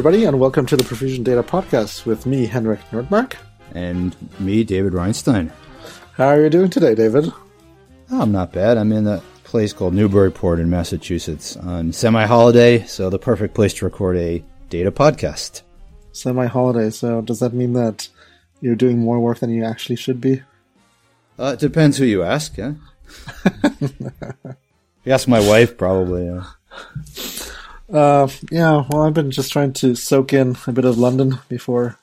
everybody, and welcome to the Profusion Data Podcast with me, Henrik Nordmark. And me, David Reinstein. How are you doing today, David? Oh, I'm not bad. I'm in a place called Newburyport in Massachusetts on semi holiday, so the perfect place to record a data podcast. Semi holiday, so does that mean that you're doing more work than you actually should be? Uh, it depends who you ask, yeah. you ask my wife, probably. Yeah. Uh, yeah, well, I've been just trying to soak in a bit of London before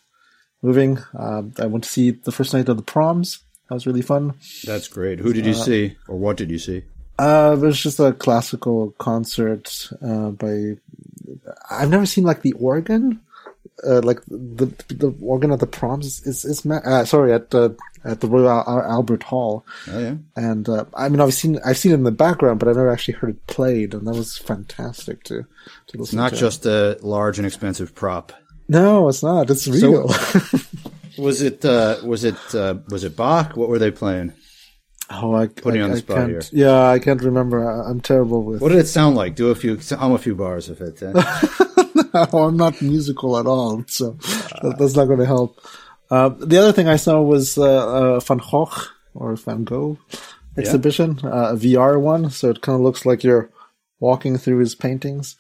moving. Uh, I went to see the first night of the proms. That was really fun. That's great. Who did you uh, see, or what did you see? Uh, it was just a classical concert uh, by. I've never seen like the organ, uh, like the the organ at the proms is is, is uh, sorry at the at the Royal Albert Hall. Oh yeah. And uh, I mean, I've seen I've seen it in the background, but I've never actually heard it played, and that was fantastic to to listen. To. It's not to. just a large and expensive prop. No, it's not. It's real. So, was it uh, was it uh, was it Bach? What were they playing? Oh, I putting I, on the spot here. Yeah, I can't remember. I, am terrible with. What did it sound like? Do a few. Hum a few bars of it. no, I'm not musical at all, so that, that's not going to help. Uh, the other thing I saw was uh, uh, Van Gogh or Van Gogh exhibition, yeah. Uh, a VR one, so it kind of looks like you're walking through his paintings,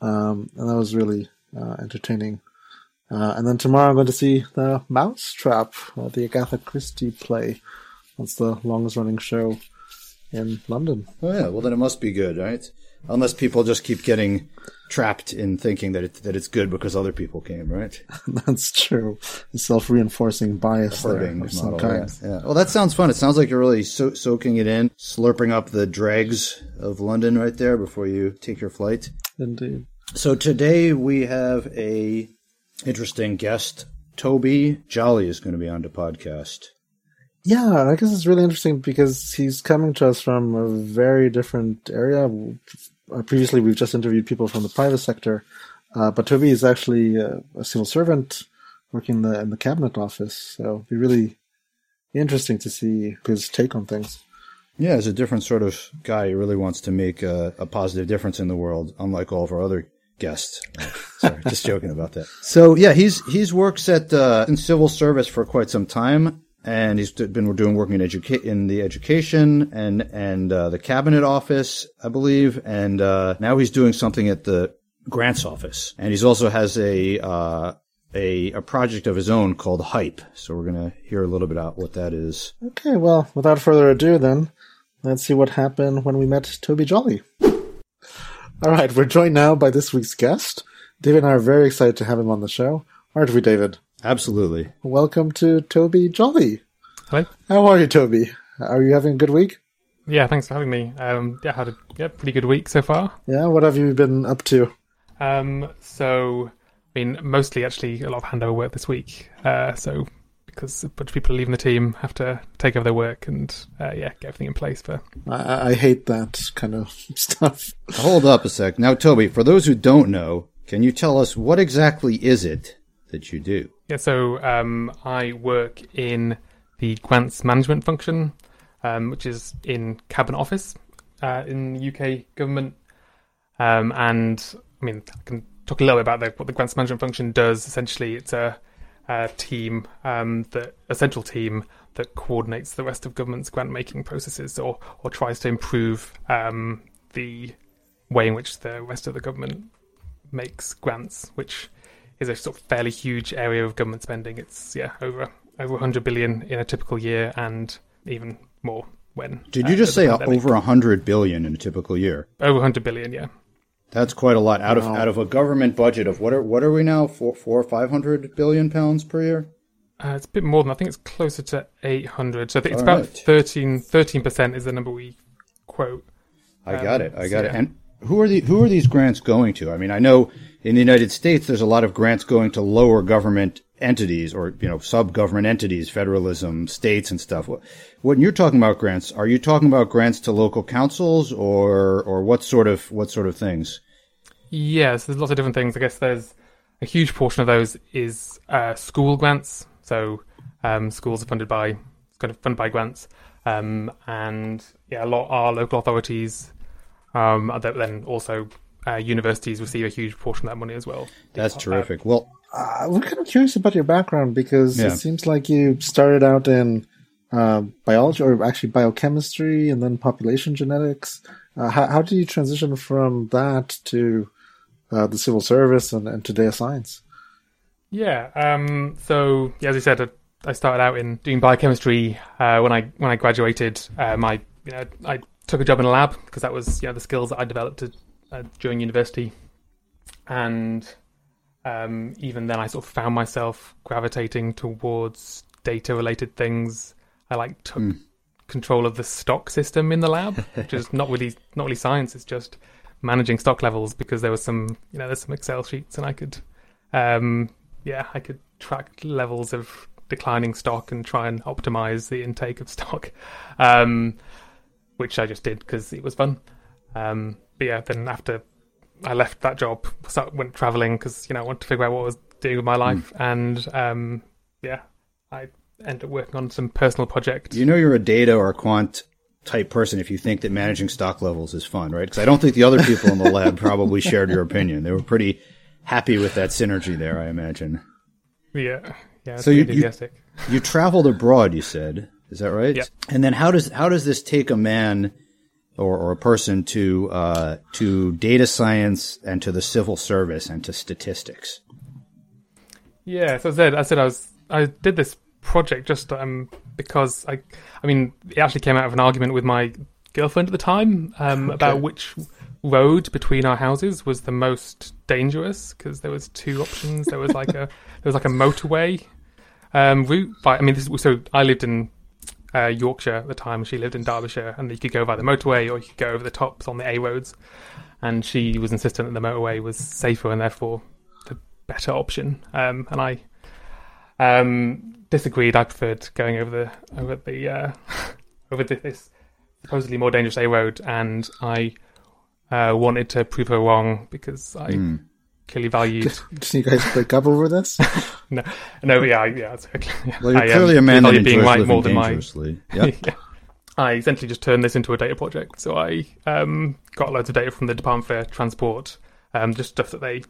um, and that was really uh, entertaining. Uh, and then tomorrow I'm going to see the Mousetrap, the Agatha Christie play. That's the longest running show in London. Oh yeah, well then it must be good, right? Unless people just keep getting trapped in thinking that it, that it's good because other people came, right? That's true. The self-reinforcing bias Hurting of some kind. Yeah. yeah. Well, that sounds fun. It sounds like you're really so- soaking it in, slurping up the dregs of London right there before you take your flight. Indeed. So today we have a interesting guest. Toby Jolly is going to be on the podcast. Yeah, I guess it's really interesting because he's coming to us from a very different area. Uh, previously, we've just interviewed people from the private sector, uh, but Toby is actually a, a civil servant working in the, in the cabinet office. So it'd be really interesting to see his take on things. Yeah, he's a different sort of guy. He really wants to make a, a positive difference in the world, unlike all of our other guests. Uh, sorry, just joking about that. So yeah, he's he's works at uh, in civil service for quite some time and he's been doing working in educa- in the education and and uh, the cabinet office, I believe, and uh, now he's doing something at the grants office, and he's also has a uh, a a project of his own called HIPE. So we're gonna hear a little bit about what that is. Okay, well, without further ado, then let's see what happened when we met Toby Jolly. All right, we're joined now by this week's guest. David and I are very excited to have him on the show. Aren't we, David? Absolutely. Welcome to Toby Jolly. Hello. How are you, Toby? Are you having a good week? Yeah, thanks for having me. Um, yeah, had a yeah, pretty good week so far. Yeah, what have you been up to? Um, so, I mean, mostly actually a lot of handover work this week. Uh, so because a bunch of people are leaving the team, have to take over their work and uh, yeah, get everything in place for. I, I hate that kind of stuff. Hold up a sec. Now, Toby, for those who don't know, can you tell us what exactly is it that you do? Yeah, so um, I work in the grants management function, um, which is in Cabinet Office uh, in the UK government. Um, and I mean, I can talk a little bit about the, what the grants management function does. Essentially, it's a, a team, um, that a central team that coordinates the rest of government's grant making processes, or or tries to improve um, the way in which the rest of the government makes grants, which is a sort of fairly huge area of government spending. It's yeah over over 100 billion in a typical year, and even more when. Did you uh, just say over 100 billion in a typical year? Over 100 billion, yeah. That's quite a lot out wow. of out of a government budget of what are what are we now four four five hundred billion pounds per year? Uh, it's a bit more than I think it's closer to 800. So I think it's All about right. 13 percent is the number we quote. I got um, it. I got so, it. And who are the who are these grants going to? I mean, I know in the United States, there's a lot of grants going to lower government entities or, you know, sub-government entities, federalism, states and stuff. When you're talking about grants, are you talking about grants to local councils or, or what sort of, what sort of things? Yes, there's lots of different things. I guess there's a huge portion of those is uh, school grants. So um, schools are funded by, kind of funded by grants. Um, and yeah, a lot are local authorities. Um, then also uh, universities receive a huge portion of that money as well. That's Uh, terrific. Well, Uh, we're kind of curious about your background because Yeah. it seems like you started out in uh, biology or actually biochemistry and then population genetics. Uh, how, how did you transition from that to uh, the civil service and, and to data science? Yeah. Um, so yeah, as I said, I- I started out in doing biochemistry uh, when I when I graduated. I you know I took a job in a lab because that was you know the skills that I developed uh, during university, and um, even then I sort of found myself gravitating towards data related things. I like took control of the stock system in the lab, which is not really not really science. It's just managing stock levels because there was some you know there's some Excel sheets and I could um, yeah, I could track levels of declining stock and try and optimize the intake of stock, um, which I just did because it was fun. Um, but yeah, then after I left that job, start, went traveling because you know I wanted to figure out what I was doing with my life, and um, yeah, I ended up working on some personal projects. you know you're a data or a quant type person if you think that managing stock levels is fun, right? Because I don't think the other people in the lab probably shared your opinion. They were pretty happy with that synergy there, I imagine. yeah, yeah, So so you- you- You traveled abroad, you said. Is that right? Yep. And then how does how does this take a man or, or a person to uh, to data science and to the civil service and to statistics? Yeah, so I said I said I was I did this project just um because I I mean it actually came out of an argument with my girlfriend at the time um about which road between our houses was the most dangerous because there was two options there was like a there was like a motorway um route by I mean this so I lived in uh, Yorkshire at the time she lived in Derbyshire and you could go by the motorway or you could go over the tops on the A roads and she was insistent that the motorway was safer and therefore the better option. Um, and I um, disagreed. I preferred going over the over the uh, over this supposedly more dangerous A road, and I uh, wanted to prove her wrong because I Hmm. Clearly valued. Did you guys break up over this? no, no, yeah, yeah. it's- Well, you're I, um, clearly a man that being right more than my. Yep. yeah. I essentially just turned this into a data project. So I um, got loads of data from the Department for Transport, um, just stuff that they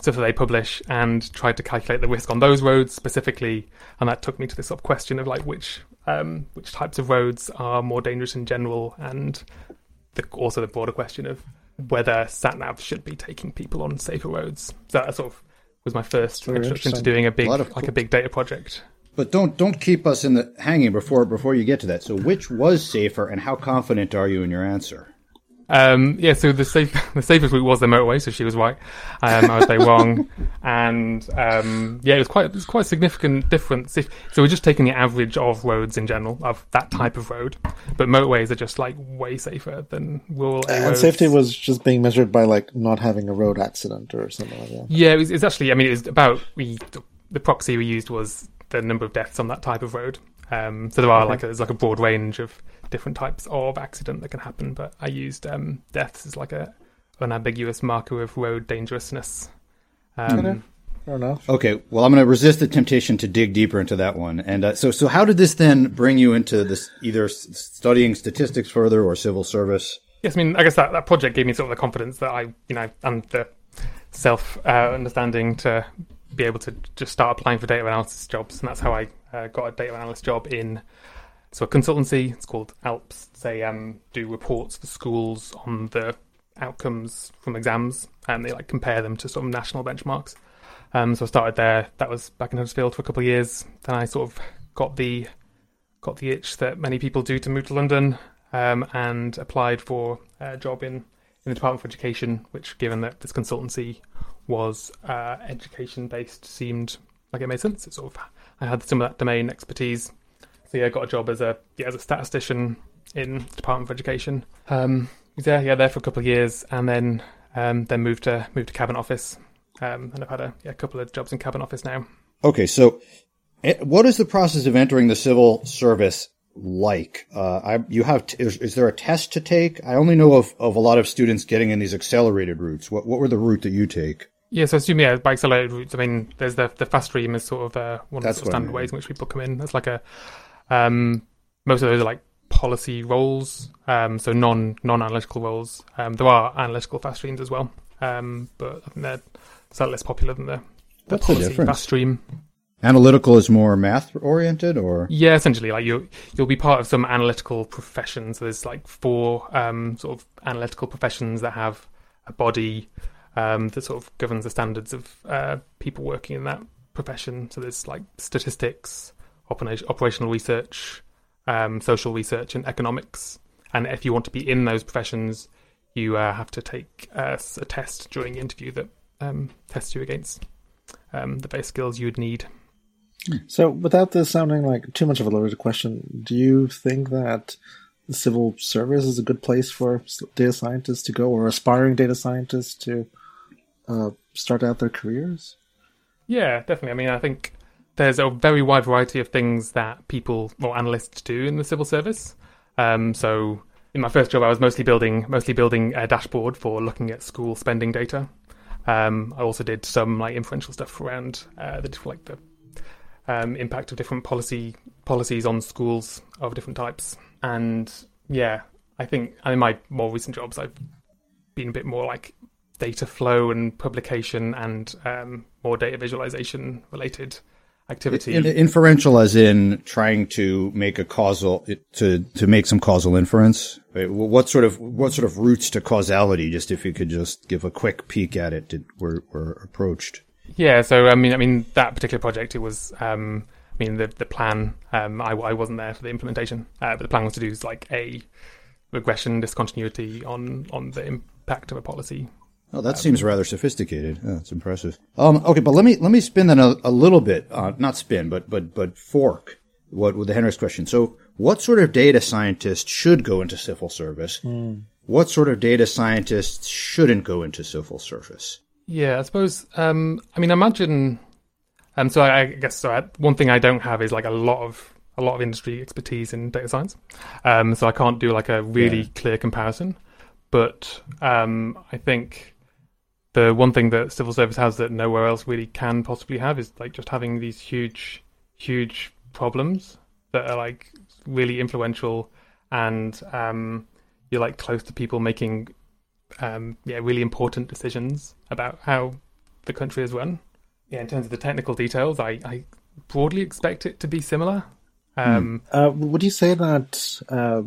stuff that they publish, and tried to calculate the risk on those roads specifically. And that took me to this sort of question of like which um, which types of roads are more dangerous in general, and the, also the broader question of whether sat nav should be taking people on safer roads. So that sort of was my first Very introduction to doing a big A like cool- a big data project. But don't don't keep us in the hanging before before you get to that. So which was safer, and how confident are you in your answer? Um, yeah, so the safe, the safest route was the motorway, so she was right. Um, I was very wrong, and um, yeah, it was quite it was quite a significant difference. If, so we're just taking the average of roads in general of that type of road, but motorways are just like way safer than rural A and roads. safety was just being measured by like not having a road accident or something like that. Yeah, it it's actually. I mean, it was about we. The proxy we used was the number of deaths on that type of road. Um, so there are like a, there's like a broad range of different types of accident that can happen, but I used um, deaths as like a unambiguous marker of road dangerousness. Um, Okay. Fair enough. Okay, well, I'm going to resist the temptation to dig deeper into that one. And uh, so, so how did this then bring you into this either studying statistics further or civil service? Yes, I mean, I guess that, that project gave me sort of the confidence that I, you know, and the self uh, understanding to be able to just start applying for data analysis jobs, and that's how I uh, got a data analyst job in so a consultancy. It's called Alps. They um, do reports for schools on the outcomes from exams, and they like compare them to sort of national benchmarks. Um, so I started there. That was back in Huddersfield for a couple of years. Then I sort of got the got the itch that many people do to move to London, um, and applied for a job in, in the Department for Education, which, given that this consultancy was uh, education based, seemed like it made sense. It sort of I had some of that domain expertise, so yeah, I got a job as a yeah, as a statistician in the Department for Education. Um, was there, yeah, there for a couple of years, and then um, then moved to moved to Cabinet Office, um, and I've had a yeah, couple of jobs in Cabinet Office now. Okay, so eh, what is the process of entering the civil service like? Uh, I, you have t- is, is there a test to take? I only know of, of a lot of students getting in these accelerated routes. What what were the route that you take? Yeah, so I assume yeah, by accelerated routes. I mean, there's the the fast stream is sort of uh, one of That's the sort of I standard mean. ways in which people come in. That's like a um, most of those are like policy roles, um, so non non analytical roles. Um, there are analytical fast streams as well, um, but I think they're slightly less popular than the, the What's policy difference? fast stream. Analytical is more math oriented, or Yeah, essentially, like you you'll be part of some analytical profession. So there's like four um, sort of analytical professions that have a body um, that sort of governs the standards of uh, people working in that profession. So there's like statistics, operational research, um, social research, and economics. And if you want to be in those professions, you uh, have to take uh, a test during the interview that um, tests you against um, the base skills you would need. So, without this sounding like too much of a loaded question, do you think that the civil service is a good place for data scientists to go, or aspiring data scientists to uh, start out their careers? Yeah, definitely. I mean, I think there's a very wide variety of things that people or analysts do in the civil service. Um, so, in my first job, I was mostly building mostly building a dashboard for looking at school spending data. Um, I also did some like inferential stuff around uh, the like the um, impact of different policy policies on schools of different types. And yeah, I think in my more recent jobs, I've been a bit more like data flow and publication and um, more data visualization related activity. In- inferential as in trying to make a causal to to make some causal inference. What sort of what sort of routes to causality? Just if you could just give a quick peek at it, did, were were approached. Yeah, so I mean, I mean that particular project, it was, um, I mean, the the plan. Um, I, I wasn't there for the implementation, uh, but the plan was to do like a regression discontinuity on on the impact of a policy. Oh, that seems rather sophisticated. Oh, that's impressive. Um, okay, but let me let me spin that a, a little bit. Uh, not spin, but but but fork. What with the Henrik's question? So, what sort of data scientist should go into civil service? What sort of data scientists shouldn't go into civil service? Yeah, I suppose. Um, I mean, imagine. Um, so I, I guess so. I, one thing I don't have is like a lot of a lot of industry expertise in data science. Um, so I can't do like a really Yeah. clear comparison. But um, I think the one thing that civil service has that nowhere else really can possibly have is like just having these huge, huge problems that are like really influential, and um, you're like close to people making um, yeah, really important decisions about how the country is run. Yeah, in terms of the technical details, I, I broadly expect it to be similar. Um, Uh, would you say that uh,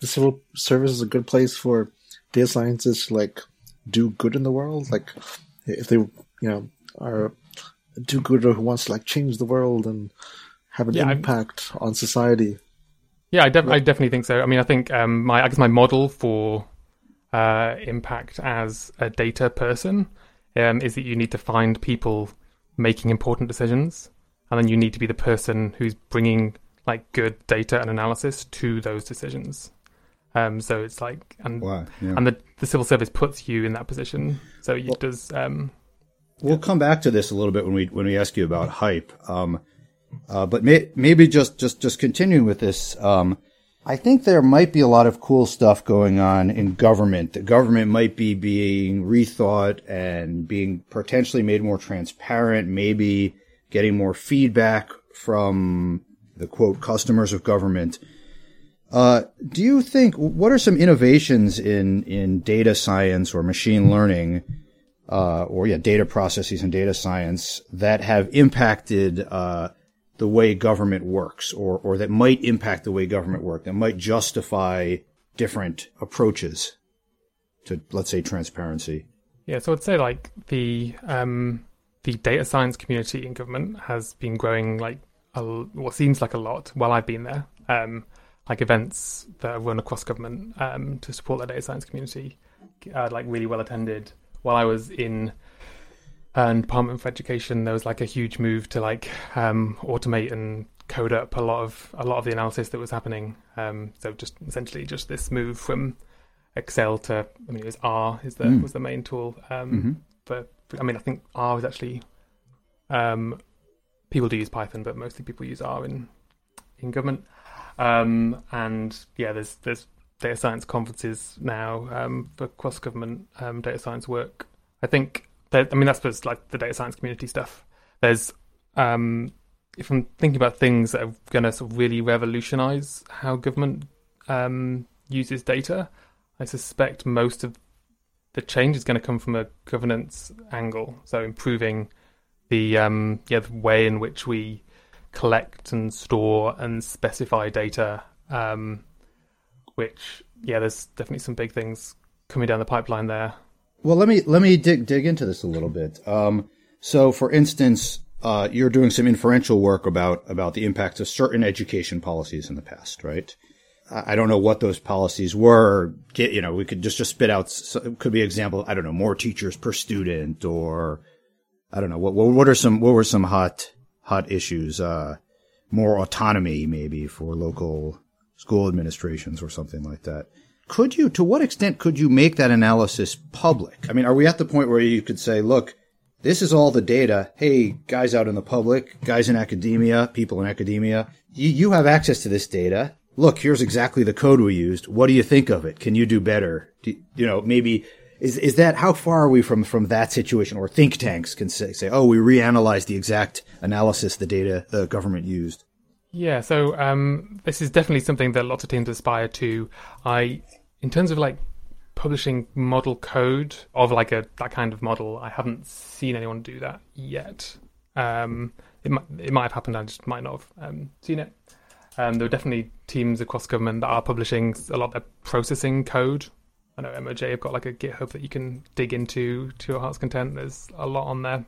the civil service is a good place for data scientists to like do good in the world? Like, if they, you know, are a do-gooder who wants to like change the world and have an Yeah, I'm- impact on society. Yeah, I, def- I definitely think so. I mean, I think um, my I guess my model for uh, impact as a data person um, is that you need to find people making important decisions, and then you need to be the person who's bringing like good data and analysis to those decisions. Um, so it's like and Wow. Yeah. and the, the civil service puts you in that position. So it does. Um, We'll come back to this a little bit when we when we ask you about HIPE. Um, uh, but may, maybe just just just continuing with this. Um, I think there might be a lot of cool stuff going on in government. The government might be being rethought and being potentially made more transparent. Maybe getting more feedback from the quote customers of government. Uh, do you think what are some innovations in in data science or machine learning? uh, or yeah, data processes and data science that have impacted uh, the way government works, or or that might impact the way government work, that might justify different approaches to, let's say, transparency. Yeah, so I'd say like the um, the data science community in government has been growing like a, what seems like a lot while I've been there. Um, like events that are run across government um, to support the data science community, uh, like really well attended. While I was in uh, Department for Education, there was like a huge move to like um, automate and code up a lot of a lot of the analysis that was happening. Um, so just essentially just this move from Excel to I mean it was R is the Mm. was the main tool. Um, Mhm. for I mean I think R is actually um, people do use Python, but mostly people use R in in government. Um, and yeah, there's there's data science conferences now um, for cross government um, data science work. I think that I mean that's just like the data science community stuff. There's um, if I'm thinking about things that are going to sort of really revolutionize how government um, uses data, I suspect most of the change is going to come from a governance angle, so improving the um, yeah the way in which we collect and store and specify data. Um, which yeah, there's definitely some big things coming down the pipeline there. Well, let me let me dig dig into this a little bit. Um, so, for instance, uh, you're doing some inferential work about about the impacts of certain education policies in the past, right? I don't know what those policies were. You know, we could just just spit out. Could be example. I don't know, more teachers per student, or I don't know what what are some what were some hot hot issues? Uh, more autonomy, maybe for local school administrations or something like that. Could you, to what extent could you make that analysis public? I mean, are we at the point where you could say, look, this is all the data. Hey, guys out in the public, guys in academia, people in academia, you, you have access to this data. Look, here's exactly the code we used. What do you think of it? Can you do better? Do, you know, maybe is is that how far are we from from that situation? Or think tanks can say, say, oh, we reanalyzed the exact analysis the data the government used. Yeah, so um, this is definitely something that lots of teams aspire to. I, in terms of like publishing model code of like a that kind of model, I haven't seen anyone do that yet. Um, it might it might have happened, I just might not have um, seen it. Um, there are definitely teams across government that are publishing a lot of processing code. I know MOJ have got like a GitHub that you can dig into to your heart's content. There's a lot on there.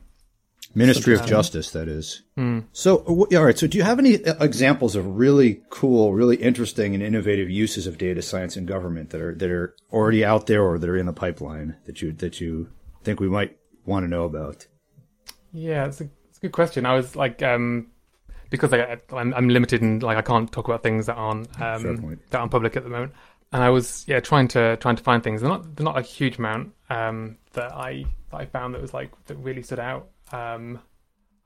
Ministry of Justice, that is. Mm. So, all right. So, do you have any uh, examples of really cool, really interesting, and innovative uses of data science in government that are that are already out there or that are in the pipeline that you that you think we might want to know about? Yeah, it's a, it's a good question. I was like, um, because I, I'm, I'm limited and like I can't talk about things that aren't um, that aren't public at the moment. And I was yeah trying to trying to find things. They're not they're not a huge amount um, that I that I found that was like that really stood out. Um,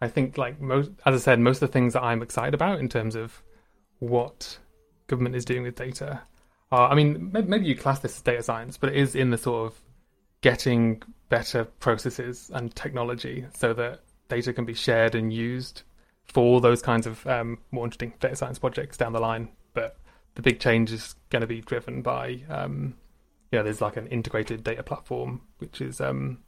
I think, like most, as I said, most of the things that I'm excited about in terms of what government is doing with data are. I mean, maybe, maybe you class this as data science, but it is in the sort of getting better processes and technology so that data can be shared and used for those kinds of um, more interesting data science projects down the line. But the big change is going to be driven by, um, yeah, there's like an integrated data platform, which is um,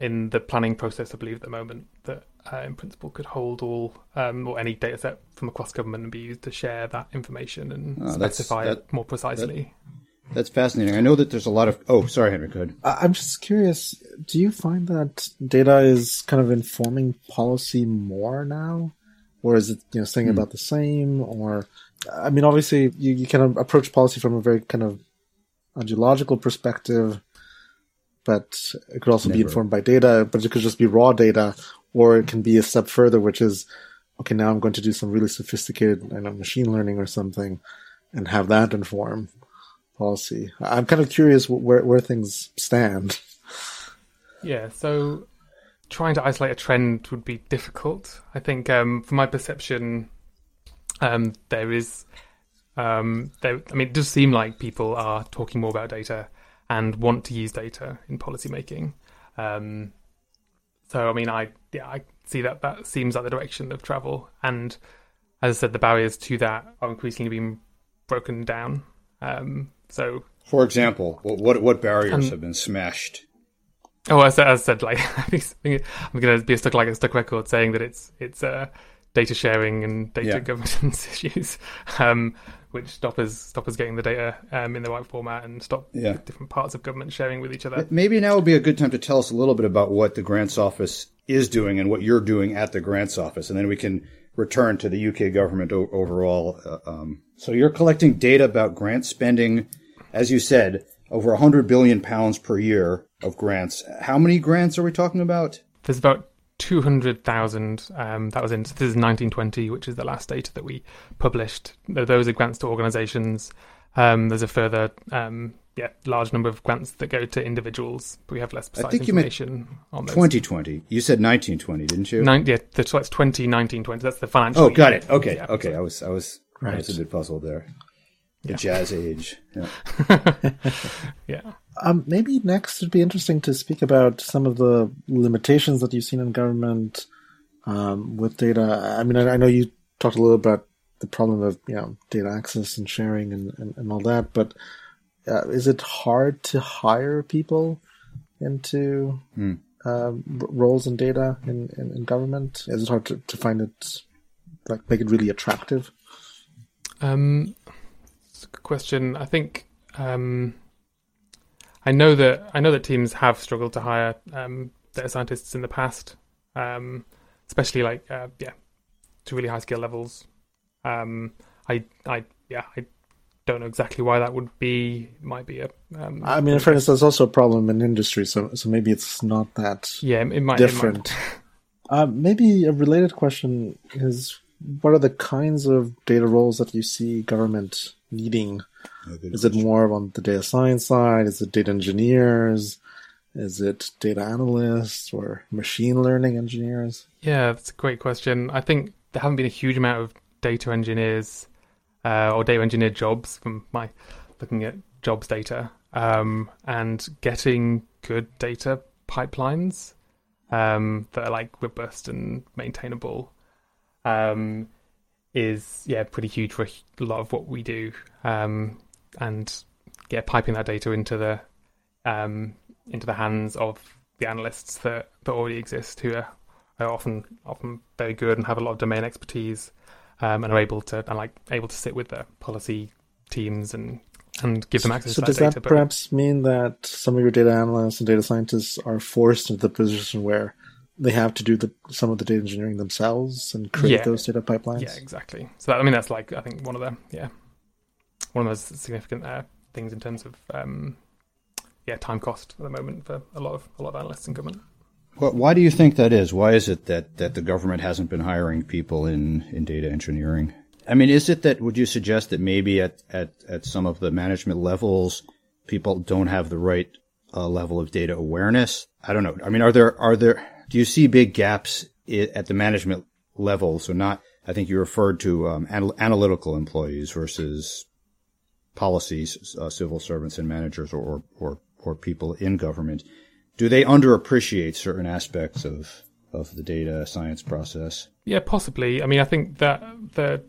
in the planning process, I believe, at the moment, that uh, in principle could hold all um, or any data set from across government and be used to share that information and oh, specify that, it more precisely. That, that's fascinating. I know that there's a lot of. Oh, sorry, Henrik. Go ahead. I'm just curious. Do you find that data is kind of informing policy more now, or is it you know saying hmm. about the same? Or I mean, obviously, you, you can approach policy from a very kind of ideological perspective but it could also Never. be informed by data, but it could just be raw data, or it can be a step further, which is, okay, now I'm going to do some really sophisticated, I know, machine learning or something, and have that inform policy. I'm kind of curious where where things stand. Yeah, so trying to isolate a trend would be difficult. I think, um, from my perception, um, there is, um, there. I mean, it does seem like people are talking more about data and want to use data in policymaking. Um, so, I mean, I yeah, I see that that seems like the direction of travel, and as I said, the barriers to that are increasingly being broken down. Um, so, for example, what what barriers um, have been smashed? Oh, as, as I said, like I'm going to be stuck like a stuck record saying that it's it's uh, data sharing and data yeah. governance issues. Um, which stop us stop us getting the data um, in the right format and stop yeah. different parts of government sharing with each other. Maybe now would be a good time to tell us a little bit about what the grants office is doing and what you're doing at the grants office, and then we can return to the UK government o- overall. Uh, um, so you're collecting data about grant spending, as you said, over 100 billion pounds per year of grants. How many grants are we talking about? There's about 200,000. Um, that was in, this is 1920, which is the last data that we published. Those are grants to organizations. Um, there's a further, um, yeah, large number of grants that go to individuals, but we have less precise I think information you meant on those. 2020. You said 1920, didn't you? Nine, yeah, that's 2019 20. That's the financial. Oh, got year. it. Okay. Yeah, okay. I was, I was, right. I was a bit puzzled there. The yeah. jazz age. Yeah. yeah. Um, maybe next it'd be interesting to speak about some of the limitations that you've seen in government um, with data. I mean, I, I, know you talked a little about the problem of you know data access and sharing and, and, and all that, but uh, is it hard to hire people into um, r- roles in data in, in, in government? Is it hard to, to find it, like, make it really attractive? Um, it's a good question. I think um, I know that I know that teams have struggled to hire um, data scientists in the past, um, especially like uh, yeah, to really high skill levels. Um, I I yeah I don't know exactly why that would be. It might be a. Um, I mean, in fairness, there's also a problem in industry, so so maybe it's not that yeah, it might different. It uh, maybe a related question is: What are the kinds of data roles that you see government needing? Is it more on the data science side? Is it data engineers? Is it data analysts or machine learning engineers? Yeah, that's a great question. I think there haven't been a huge amount of data engineers uh, or data engineer jobs from my looking at jobs data um, and getting good data pipelines um, that are like robust and maintainable um, is yeah pretty huge for a lot of what we do um, and yeah piping that data into the um, into the hands of the analysts that, that already exist who are, are often often very good and have a lot of domain expertise um, and are able to and like able to sit with the policy teams and and give them access So to does that data. that but- perhaps mean that some of your data analysts and data scientists are forced into the position where they have to do the, some of the data engineering themselves and create Yeah. those data pipelines? Yeah, exactly. So that, I mean, that's like I think one of the yeah one of those significant uh, things in terms of um, yeah time cost at the moment for a lot of a lot of analysts in government. Well, why do you think that is? Why is it that, that the government hasn't been hiring people in, in data engineering? I mean, is it that, would you suggest that maybe at, at, at some of the management levels, people don't have the right uh, level of data awareness? I don't know. I mean, are there, are there, do you see big gaps at the management level? So not, I think you referred to um, anal- analytical employees versus policies, uh, civil servants and managers or, or, or people in government do they underappreciate certain aspects of of the data science process? Yeah, possibly. I mean, I think that the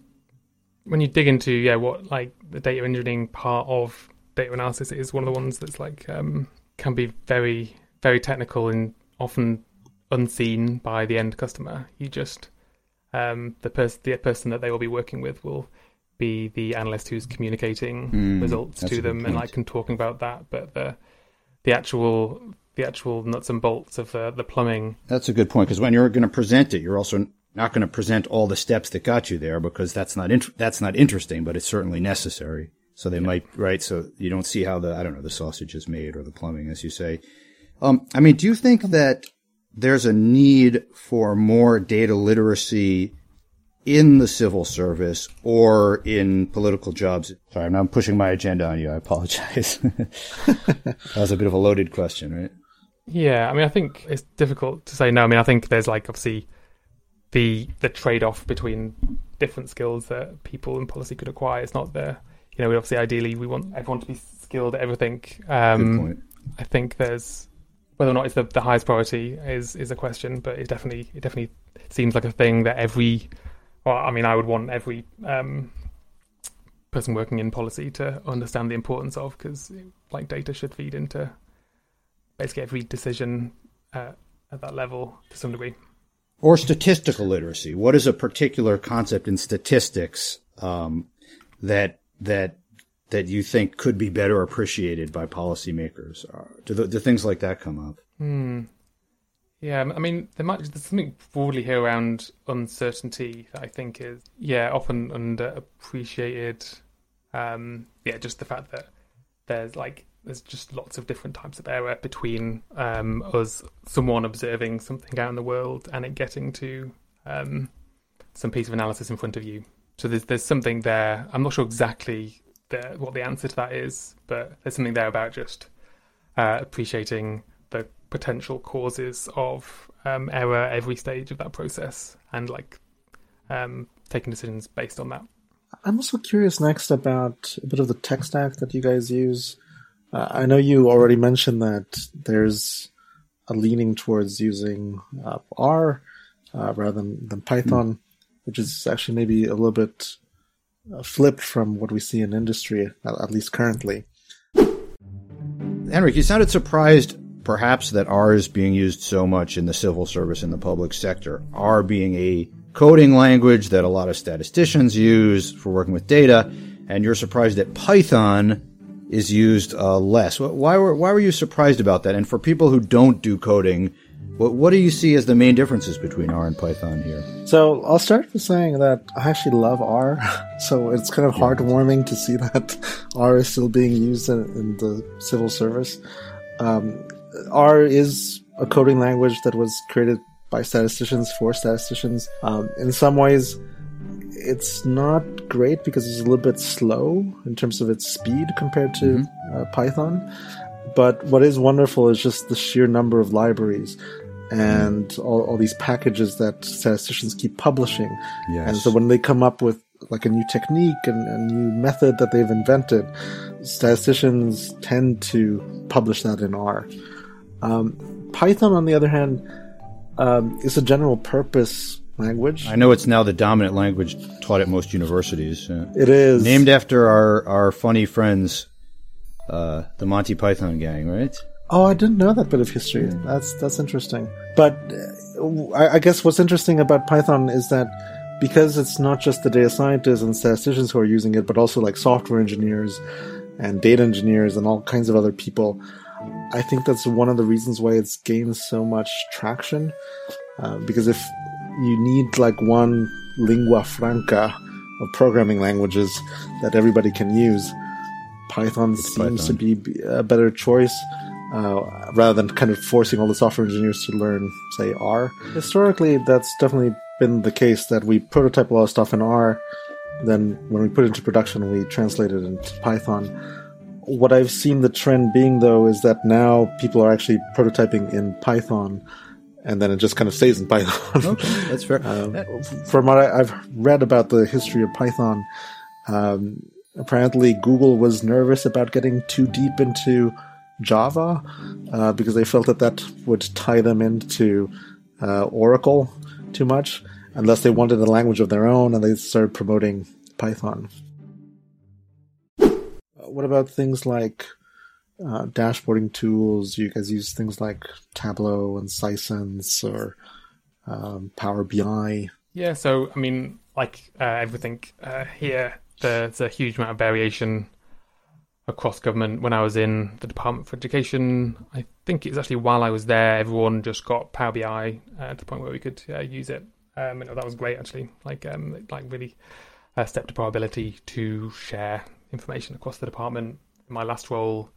when you dig into yeah what like the data engineering part of data analysis is one of the ones that's like um, can be very very technical and often unseen by the end customer. You just um, the person the person that they will be working with will be the analyst who's communicating Mm, results to them and like and talking about that. But the the actual the actual nuts and bolts of the the plumbing That's a good point because when you're going to present it, you're also not going to present all the steps that got you there because that's not int- that's not interesting, but it's certainly necessary. So they might right. So you don't see how the I don't know the sausage is made or the plumbing, as you say. Um, I mean, do you think that there's a need for more data literacy in the civil service or in political jobs? Sorry, I'm pushing my agenda on you. I apologize. that was a bit of a loaded question, right? Yeah, I mean, I think it's difficult to say no. I mean, I think there's like obviously the the trade off between different skills that people in policy could acquire. It's not the you know, we obviously ideally we want everyone to be skilled at everything. Good Um, point. I think there's whether or not it's the, the highest priority is is a question, but it definitely it definitely seems like a thing that every. Well, I mean, I would want every um, person working in policy to understand the importance of because like data should feed into basically every decision uh, at that level to some degree. Or statistical literacy. What is a particular concept in statistics um, that that that you think could be better appreciated by policymakers? Uh, Do, the, do things like that come up? Hmm. Yeah, I mean, there might there's something broadly here around uncertainty that I think is yeah often underappreciated. Um, yeah, just the fact that there's like there's just lots of different types of error between um, us, someone observing something out in the world, and it getting to um, some piece of analysis in front of you. So there's there's something there. I'm not sure exactly the, what the answer to that is, but there's something there about just uh, appreciating the potential causes of um, error every stage of that process and like um, taking decisions based on that. I'm also curious next about a bit of the tech stack that you guys use. Uh, I know you already mentioned that there's a leaning towards using uh, R uh, rather than, than Python, which is actually maybe a little bit flipped from what we see in industry, at, least currently. Henrik, you sounded surprised perhaps that R is being used so much in the civil service in the public sector, R being a coding language that a lot of statisticians use for working with data, and you're surprised that Python is used uh, less. Why were why were you surprised about that? And for people who don't do coding, what, what do you see as the main differences between R and Python here? So I'll start with saying that I actually love R. So it's kind of heartwarming to see that R is still being used in, in the civil service. Um, R is a coding language that was created by statisticians for statisticians. Um, in some ways, it's not great because it's a little bit slow in terms of its speed compared to mm-hmm. uh, Python. But what is wonderful is just the sheer number of libraries and all, all these packages that statisticians keep publishing. Yes. And so when they come up with like a new technique and a new method that they've invented, statisticians tend to publish that in R. Um, Python, on the other hand, um, is a general purpose language. I know it's now the dominant language taught at most universities. Uh, it is named after our our funny friends, uh, the Monty Python gang, right? Oh, I didn't know that bit of history. That's that's interesting. But uh, I, I guess what's interesting about Python is that because it's not just the data scientists and statisticians who are using it, but also like software engineers and data engineers and all kinds of other people. I think that's one of the reasons why it's gained so much traction. Uh, because if you need like one lingua franca of programming languages that everybody can use, Python it's seems Python. to be a better choice. Uh, rather than kind of forcing all the software engineers to learn, say, R. Historically, that's definitely been the case that we prototype a lot of stuff in R, then when we put it into production, we translate it into Python what I've seen the trend being though is that now people are actually prototyping in Python and then it just kind of stays in Python. okay, that's fair. um, from what I, have read about the history of Python, um, apparently Google was nervous about getting too deep into Java uh, because they felt that that would tie them into uh, Oracle too much, unless they wanted a language of their own, and they started promoting Python what about things like uh, dashboarding tools? You guys use things like Tableau and Sisense or um, Power BI? Yeah, so I mean, like uh, everything uh, here, there's a huge amount of variation across government. When I was in the Department for Education, I think it's actually while I was there, everyone just got Power BI uh, to the point where we could uh, use it. Um, and that was great, actually. Like, um, like really uh, stepped up our ability to share information across the department. In my last role,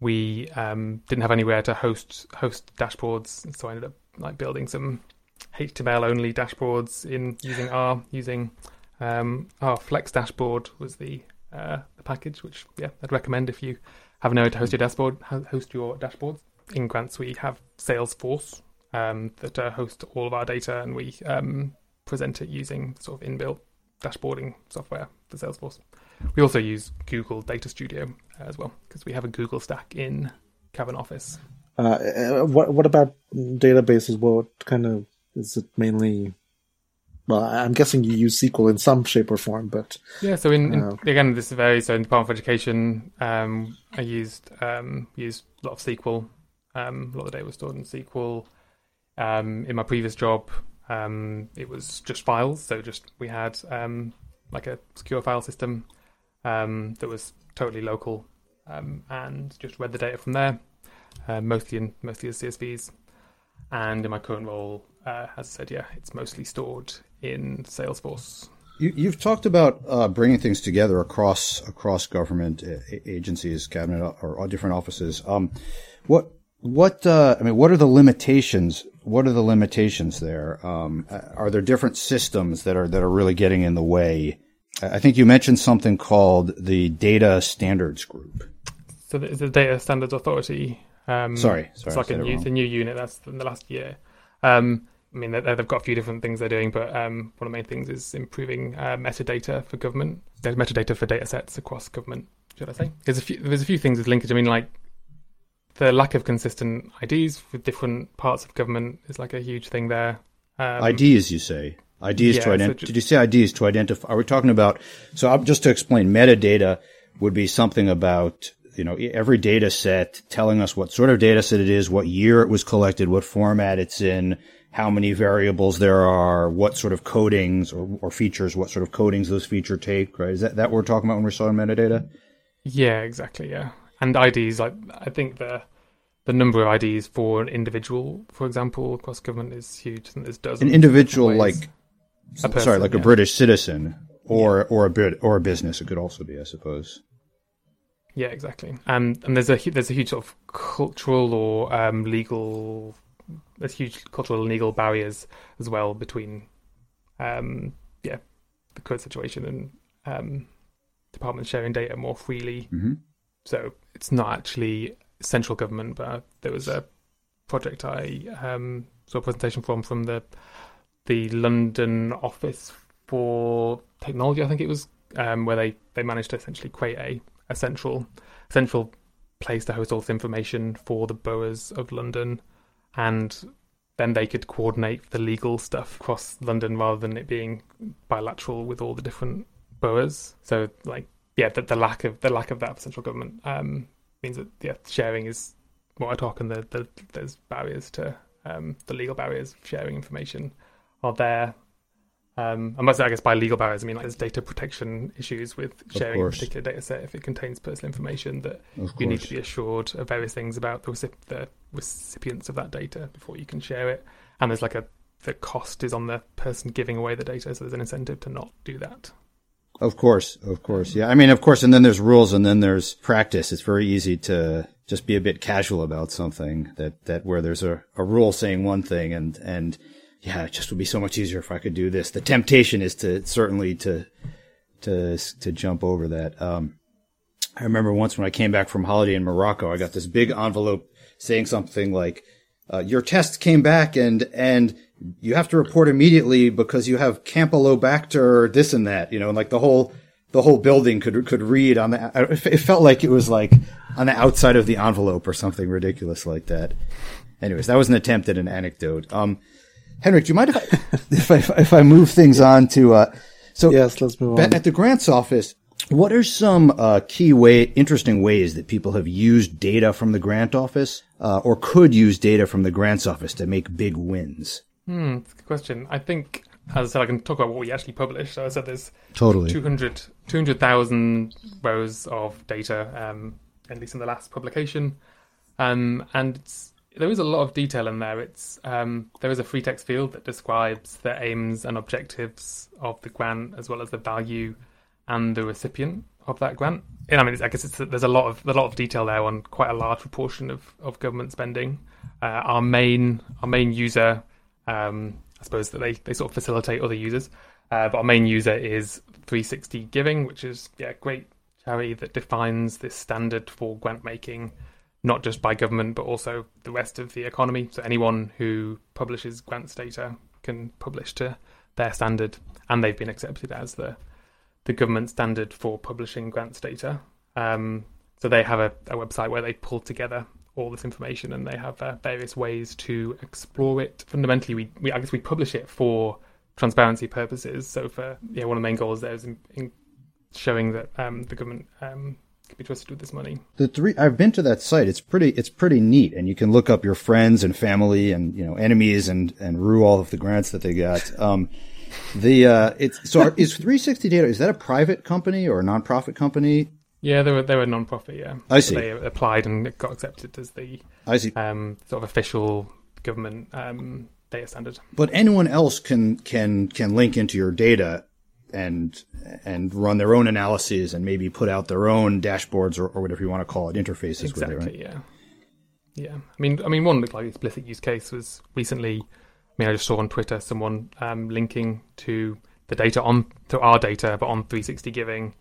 we um, didn't have anywhere to host host dashboards, so I ended up like building some HTML only dashboards in using R, using um, R flexdashboard was the uh, the package, which yeah I'd recommend if you have nowhere to host your dashboard, host your dashboards. In Grants, we have Salesforce um, that uh, host all of our data, and we um, present it using sort of inbuilt dashboarding software for Salesforce. We also use Google Data Studio as well because we have a Google stack in Cabinet Office. Uh, uh, what what about databases? What kind of is it mainly? Well, I'm guessing you use SQL in some shape or form, but yeah. So in, uh, in again, this varies. So in the Department of Education, um, I used um, used a lot of SQL. Um, a lot of the data was stored in SQL. Um, in my previous job, um, it was just files. So just we had um, like a secure file system um, that was totally local um, and just read the data from there, uh, mostly in mostly as CSVs. And in my current role, uh, as I said, yeah, it's mostly stored in Salesforce. You, have talked about uh, bringing things together across across government uh, agencies, cabinet, or, different offices. Um, what what uh, I mean, what are the limitations? What are the limitations there? Um, are there different systems that are that are really getting in the way I think you mentioned something called the Data Standards Group. So it's the Data Standards Authority. Um, sorry, sorry, it's like a new, a new unit that's in the last year. Um, I mean, they've got a few different things they're doing, but um, one of the main things is improving uh, metadata for government. There's metadata for data sets across government, should I say? There's a few, there's a few things with linkage. I mean, like the lack of consistent IDs with different parts of government is like a huge thing there. Um, IDs, you say? IDs yeah, to identify. So did you say IDs to identify? Are we talking about? So just to explain, metadata would be something about you know, every data set telling us what sort of data set it is, what year it was collected, what format it's in, how many variables there are, what sort of codings or, or features, what sort of codings those feature take, right? Is that, that what we're talking about when we're talking metadata? Yeah, exactly. Yeah. And IDs, like, I think the, the number of IDs for an individual, for example, across government is huge. And there's dozens. An individual, like, A person, sorry, like a. British citizen or, or a bit, or a business. It could also be, I suppose. Yeah, exactly. Um, and there's a there's a huge sort of cultural or um, legal there's huge cultural and legal barriers as well between um, yeah the current situation and um, departments sharing data more freely. Mhm. So it's not actually central government, but there was a project I um, saw a presentation from from the the London office for technology, I think it was, um, where they, they managed to essentially create a, a central central place to host all this information for the boroughs of London, and then they could coordinate the legal stuff across London rather than it being bilateral with all the different boroughs. So, like, yeah, the, the lack of the lack of that central government um, means that yeah, sharing is more ad hoc, and the, the, there's barriers to um, the legal barriers of sharing information are there. Um, and by, I guess by legal barriers, I mean like there's data protection issues with sharing a particular data set if it contains personal information that you need to be assured of various things about the, recip- the recipients of that data before you can share it. And there's like a the cost is on the person giving away the data, so there's an incentive to not do that. Of course, of course. Yeah. I mean, of course, and then there's rules and then there's practice. It's very easy to just be a bit casual about something that, that where there's a, a rule saying one thing and, and yeah, it just would be so much easier if I could do this. The temptation is to certainly to, to, to jump over that. Um, I remember once when I came back from holiday in Morocco, I got this big envelope saying something like, uh, your test came back and, and you have to report immediately because you have Campylobacter, this and that, you know, like the whole, the whole building could, could read on the, it felt like it was like on the outside of the envelope or something ridiculous like that. Anyways, that was an attempt at an anecdote. Um, Henrik, do you mind if I, if I, if I move things on to, uh, so Yes, let's move Ba- on. At the grants office, what are some uh, key way, interesting ways that people have used data from the grant office, uh, or could use data from the grants office to make big wins? Hmm, that's a good question. I think, as I said, I can talk about what we actually publish. So I said there's Totally. 200 200,000 rows of data, um, at least in the last publication. Um, and it's, there is a lot of detail in there. It's um, there is a free text field that describes the aims and objectives of the grant, as well as the value and the recipient of that grant. And I mean, I guess there's a lot of a lot of detail there on quite a large proportion of, of government spending. Uh, our main our main user, um, I suppose that they, they sort of facilitate other users, uh, but our main user is 360 Giving, which is yeah great charity that defines this standard for grant making, not just by government but also the rest of the economy. So anyone who publishes grants data can publish to their standard, and they've been accepted as the the government standard for publishing grants data. Um, so they have a, a website where they pull together all this information and they have uh, various ways to explore it. Fundamentally, we, we I guess we publish it for transparency purposes. So for yeah, one of the main goals there is in, in showing that um, the government um, can be trusted with this money. The three I've been to that site. It's pretty. It's pretty neat, and you can look up your friends and family and you know enemies and and rue all of the grants that they got. Um, the uh, it's so are, is 360 Data is that a private company or a nonprofit company? Yeah, they were they were non-profit. Yeah, I So see. they applied and it got accepted as the I see. um, sort of official government um, data standard. but anyone else can can can link into your data and and run their own analyses and maybe put out their own dashboards or, or whatever you want to call it interfaces exactly with it right? Yeah. Yeah. I mean i mean one like explicit use case was recently i mean i just saw on twitter someone um, linking to the data on to our data but on 360 giving.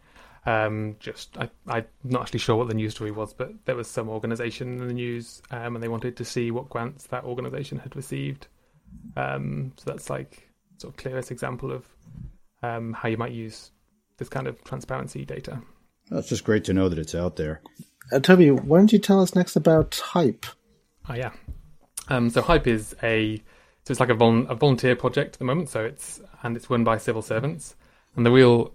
Um, just I, i'm not actually sure what the news story was but there was some organization in the news um, and they wanted to see what grants that organization had received. Um, so that's like sort of clearest example of um, how you might use this kind of transparency data Well, it's just great to know that it's out there Uh, Toby, why don't you tell us next about HIPE? Oh yeah. Um, so HIPE is a so it's like a, vol- a volunteer project at the moment. So it's and it's run by civil servants. And the real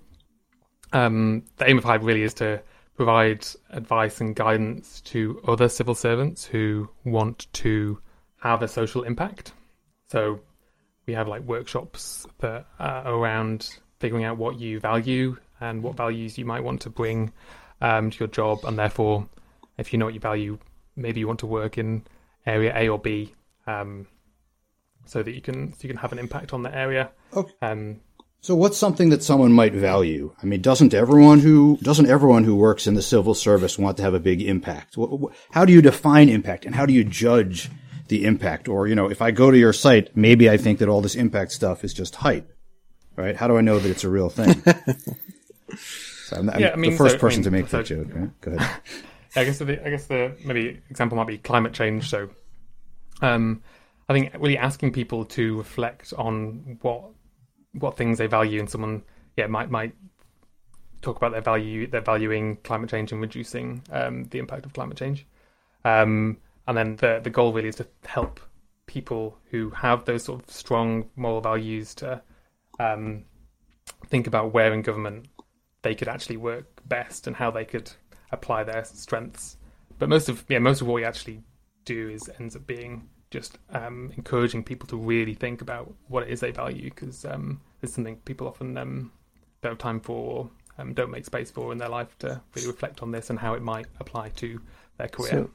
um, the aim of HIPE really is to provide advice and guidance to other civil servants who want to have a social impact. So we have like workshops that are around figuring out what you value and what values you might want to bring um, to your job, and therefore, if you know what you value, maybe you want to work in area A or B, um, so that you can so you can have an impact on the area. Okay. Um, So what's something that someone might value? I mean, doesn't everyone who doesn't everyone who works in the civil service want to have a big impact? How do you define impact and how do you judge the impact? Or, you know, if I go to your site, maybe I think that all this impact stuff is just hype, right? How do I know that it's a real thing? so I'm, I'm Yeah, I mean, the first so- I person mean, to make so- that joke. Right? Go ahead. I guess the I guess the maybe example might be climate change. So, um, I think really asking people to reflect on what what things they value, and someone yeah might might talk about their value, they're valuing climate change and reducing um, the impact of climate change. Um, and then the the goal really is to help people who have those sort of strong moral values to um, think about where in government they could actually work best and how they could apply their strengths. But most of yeah, most of what we actually do is ends up being just um, encouraging people to really think about what it is they value because um, it's something people often um, don't have time for or um, don't make space for in their life to really reflect on this and how it might apply to their career. So,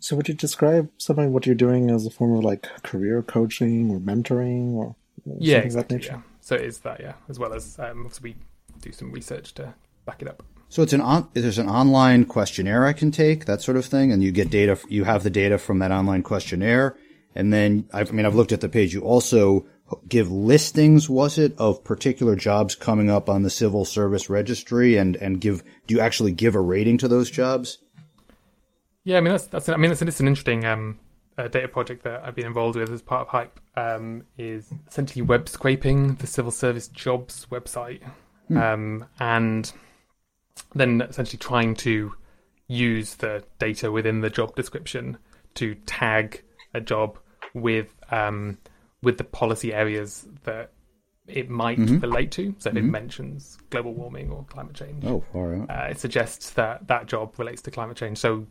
so would you describe something what you're doing as a form of like career coaching or mentoring or yeah, something of that exactly. nature? Yeah. So it is that, yeah, as well as um, obviously we do some research to back it up. So it's an on, there's an online questionnaire I can take, that sort of thing, and you get data. You have the data from that online questionnaire, and then I mean I've looked at the page. You also give listings, was it, of particular jobs coming up on the civil service registry, and and give do you actually give a rating to those jobs? Yeah, I mean that's that's I mean it's, it's an interesting um, uh, data project that I've been involved with as part of HIPE. Um, is essentially web scraping the civil service jobs website, um, and then essentially trying to use the data within the job description to tag a job with um, with the policy areas that it might relate to. So if it mentions global warming or climate change, Oh, all right. uh, it suggests that that job relates to climate change. So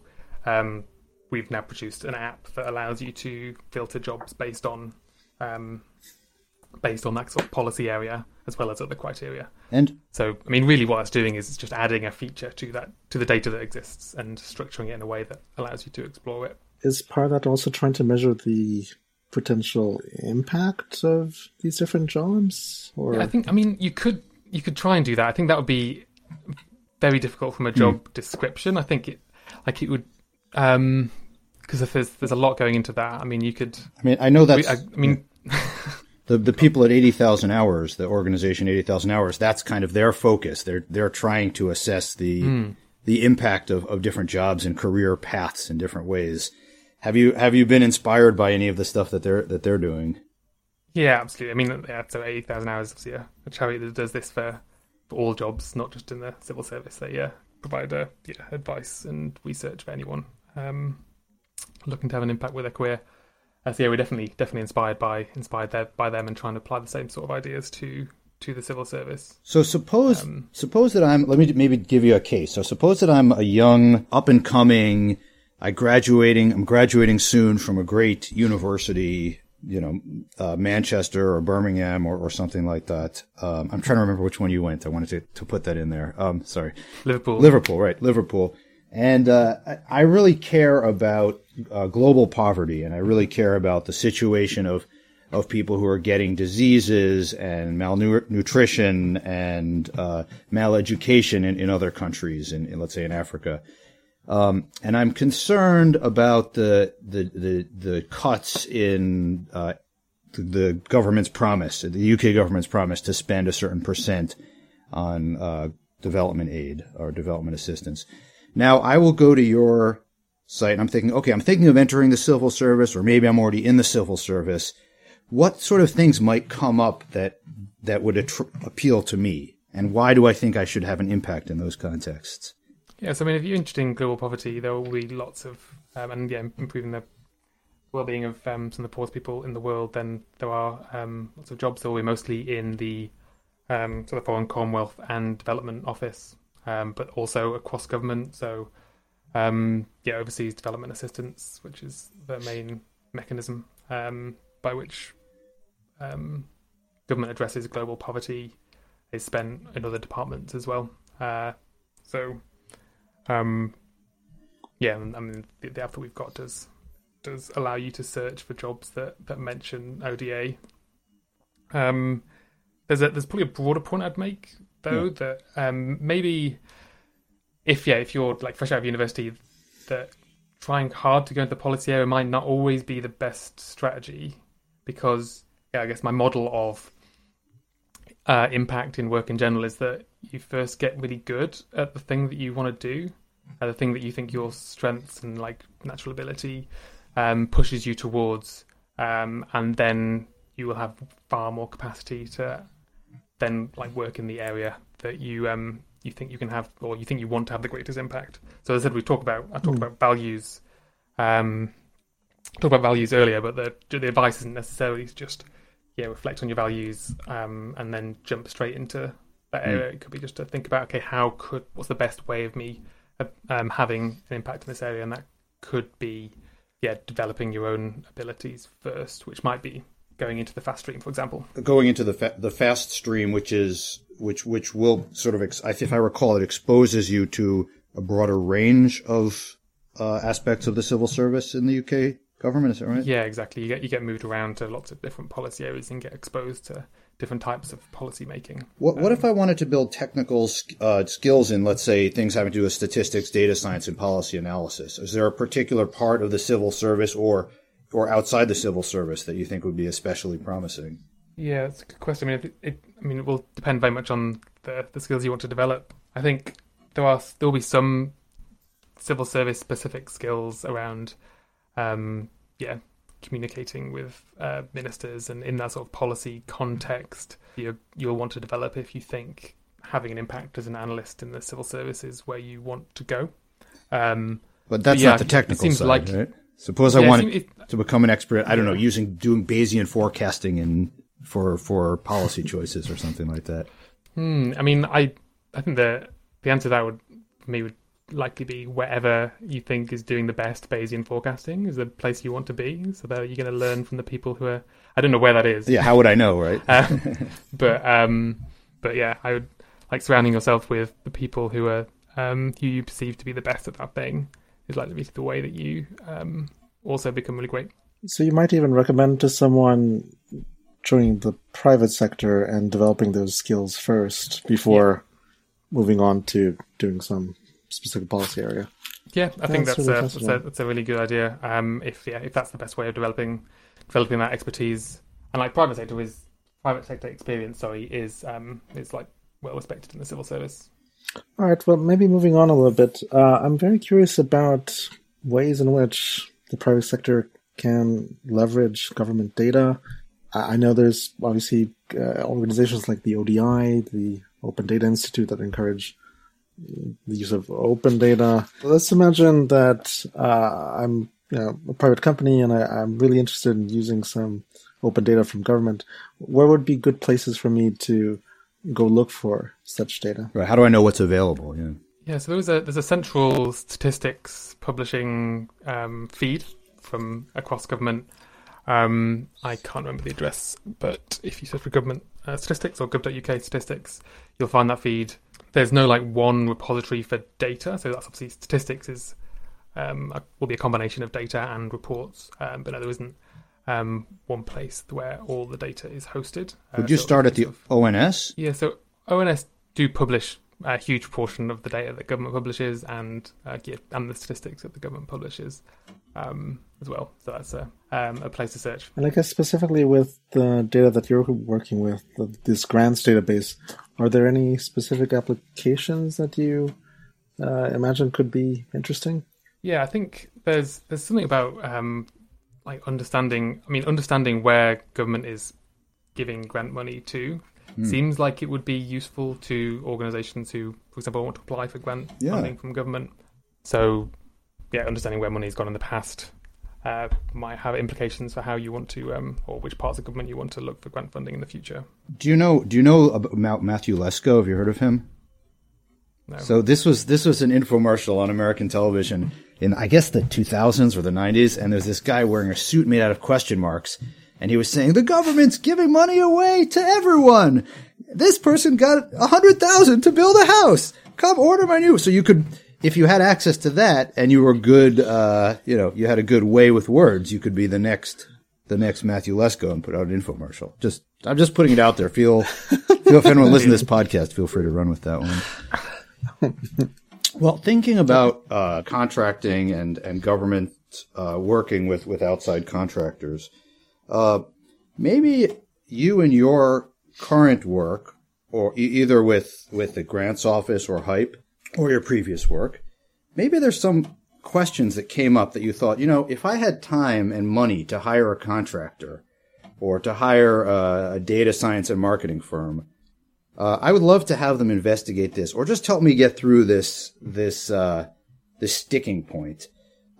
um, we've now produced an app that allows you to filter jobs based on um, based on that sort of policy area as well as other criteria. And So I mean, really, what it's doing is it's just adding a feature to that to the data that exists and structuring it in a way that allows you to explore it. Is part of that also trying to measure the potential impact of these different jobs? Or I think I mean you could you could try and do that. I think that would be very difficult from a job description. I think it like it would um because if there's there's a lot going into that. I mean, you could. I mean, I know that. I, I mean, the the people at eighty thousand hours, the organization eighty thousand hours. That's kind of their focus. They're they're trying to assess the the impact of, of different jobs and career paths in different ways. Have you have you been inspired by any of the stuff that they're that they're doing? yeah, absolutely. I mean, yeah, so eighty thousand hours. Obviously, a, a charity that does this for for all jobs, not just in the civil service. They yeah provide uh, yeah, advice and research for anyone um, looking to have an impact with their career. Uh, so yeah, we're definitely definitely inspired by inspired there, by them and trying to apply the same sort of ideas to to the civil service. So suppose suppose that I'm let me maybe give you a case. So suppose that I'm a young up and coming I graduating I'm graduating soon from a great university, you know, uh, Manchester or Birmingham or, or something like that. Um, I'm trying to remember which one you went. I wanted to, to put that in there. Um, sorry. Liverpool. Liverpool, right? Liverpool. And uh, I- really care about uh, global poverty, and I really care about the situation of of people who are getting diseases and malnutrition and uh, maleducation in, in other countries, in, in let's say in Africa. Um, and I'm concerned about the the the, the cuts in uh, the government's promise, the UK government's promise to spend a certain percent on uh, development aid or development assistance. Now, I will go to your site and I'm thinking, okay, I'm thinking of entering the civil service, or maybe I'm already in the civil service. What sort of things might come up that that would appeal to me, and why do I think I should have an impact in those contexts? Yes, I mean, if you're interested in global poverty, there will be lots of, um, and yeah, improving the well-being of um, some of the poorest people in the world. Then there are um, lots of jobs that will be mostly in the um, sort of foreign Commonwealth and Development Office. Um, but also across government. So, um, yeah, overseas development assistance, which is the main mechanism um, by which um, government addresses global poverty, is spent in other departments as well. Uh, so, um, yeah, I mean, the, the app that we've got does does allow you to search for jobs that, that mention ODA. Um, there's a there's probably a broader point I'd make though Yeah. that um, maybe if yeah if you're like fresh out of university that trying hard to go into the policy area might not always be the best strategy because yeah I guess my model of uh, impact in work in general is that you first get really good at the thing that you want to do, uh, the thing that you think your strengths and like natural ability um, pushes you towards, um, and then you will have far more capacity to then like work in the area that you um you think you can have or you think you want to have the greatest impact. So as I said, we talk about I talked about values, um, talked about values earlier, but the the advice isn't necessarily just yeah reflect on your values um and then jump straight into that area. It could be just to think about okay how could what's the best way of me uh, um having an impact in this area, and that could be yeah developing your own abilities first, which might be going into the fast stream, for example. going into the fa- the fast stream, which is which which will sort of, ex- if I recall, it exposes you to a broader range of uh, aspects of the civil service in the UK government. Is that right? Yeah, exactly. You get you get moved around to lots of different policy areas and get exposed to different types of policy making. What what if I wanted to build technical uh, skills in, let's say, things having to do with statistics, data science, and policy analysis? Is there a particular part of the civil service or or outside the civil service that you think would be especially promising? Yeah, it's a good question. I mean, it, it I mean, it will depend very much on the the skills you want to develop. I think there are there will be some civil service specific skills around, um, yeah, communicating with uh, ministers and in that sort of policy context. You you'll want to develop if you think having an impact as an analyst in the civil service is where you want to go. Um, But that's Yeah, not the it technical seems side, like- right? Suppose I yeah, wanted it- to become an expert. I don't know, using doing Bayesian forecasting and for for policy choices or something like that. Hmm. I mean, I I think the the answer to that would for me would likely be wherever you think is doing the best Bayesian forecasting is the place you want to be. So that you're going to learn from the people who are. I don't know where that is. Yeah, how would I know, right? Um, but um, but yeah, I would like surrounding yourself with the people who are um who you perceive to be the best at that thing is likely to be the way that you um also become really great. So you might even recommend to someone joining the private sector and developing those skills first before moving on to doing some specific policy area. Yeah, I think That's that's really a, that's a that's a really good idea. Um, if yeah, if that's the best way of developing developing that expertise, and like private sector is private sector experience, sorry, is um is like well respected in the civil service. All right, well, maybe moving on a little bit. Uh, I'm very curious about ways in which the private sector can leverage government data. I know there's obviously uh, organizations like the ODI, the Open Data Institute, that encourage the use of open data. Let's imagine that uh, I'm you know, a private company and I, I'm really interested in using some open data from government. Where would be good places for me to go look for such data? right. How do I know what's available? Yeah. Yeah, so there's a there's a central statistics publishing um, feed from across government. Um, I can't remember the address, but if you search for government uh, statistics or gov.uk statistics, you'll find that feed. There's no like one repository for data, so that's obviously statistics is um, a, will be a combination of data and reports, um, but no, there isn't um, one place where all the data is hosted. Uh, Would you so start at the of- ONS? yeah, so ONS do publish a huge portion of the data that government publishes and uh, yeah, and the statistics that the government publishes um, as well. So that's a um, a place to search. And I guess specifically with the data that you're working with, the, this grants database, are there any specific applications that you uh, imagine could be interesting? Yeah, I think there's there's something about um, like understanding. I mean, understanding where government is giving grant money to seems like it would be useful to organisations who, for example, want to apply for grant Yeah. funding from government. So, yeah, understanding where money has gone in the past uh, might have implications for how you want to, um, or which parts of government you want to look for grant funding in the future. Do you know? Do you know about Matthew Lesko? Have you heard of him? No. So this was this was an infomercial on American television in I guess the 2000s or the 90s, and there's this guy wearing a suit made out of question marks, and he was saying the government's giving money away to everyone. This person got a hundred thousand to build a house. Come order my new. So you could, if you had access to that, and you were good, uh, you know, you had a good way with words, you could be the next the next Matthew Lesko and put out an infomercial. Just I'm just putting it out there. Feel feel if anyone listens to this podcast, feel free to run with that one. well, thinking about uh, contracting and and government uh, working with with outside contractors, uh, maybe you and your current work, or e- either with with the grants office or HIPE, or your previous work, maybe there's some questions that came up that you thought, you know, if I had time and money to hire a contractor or to hire a, a data science and marketing firm, uh, I would love to have them investigate this or just help me get through this this uh, this sticking point.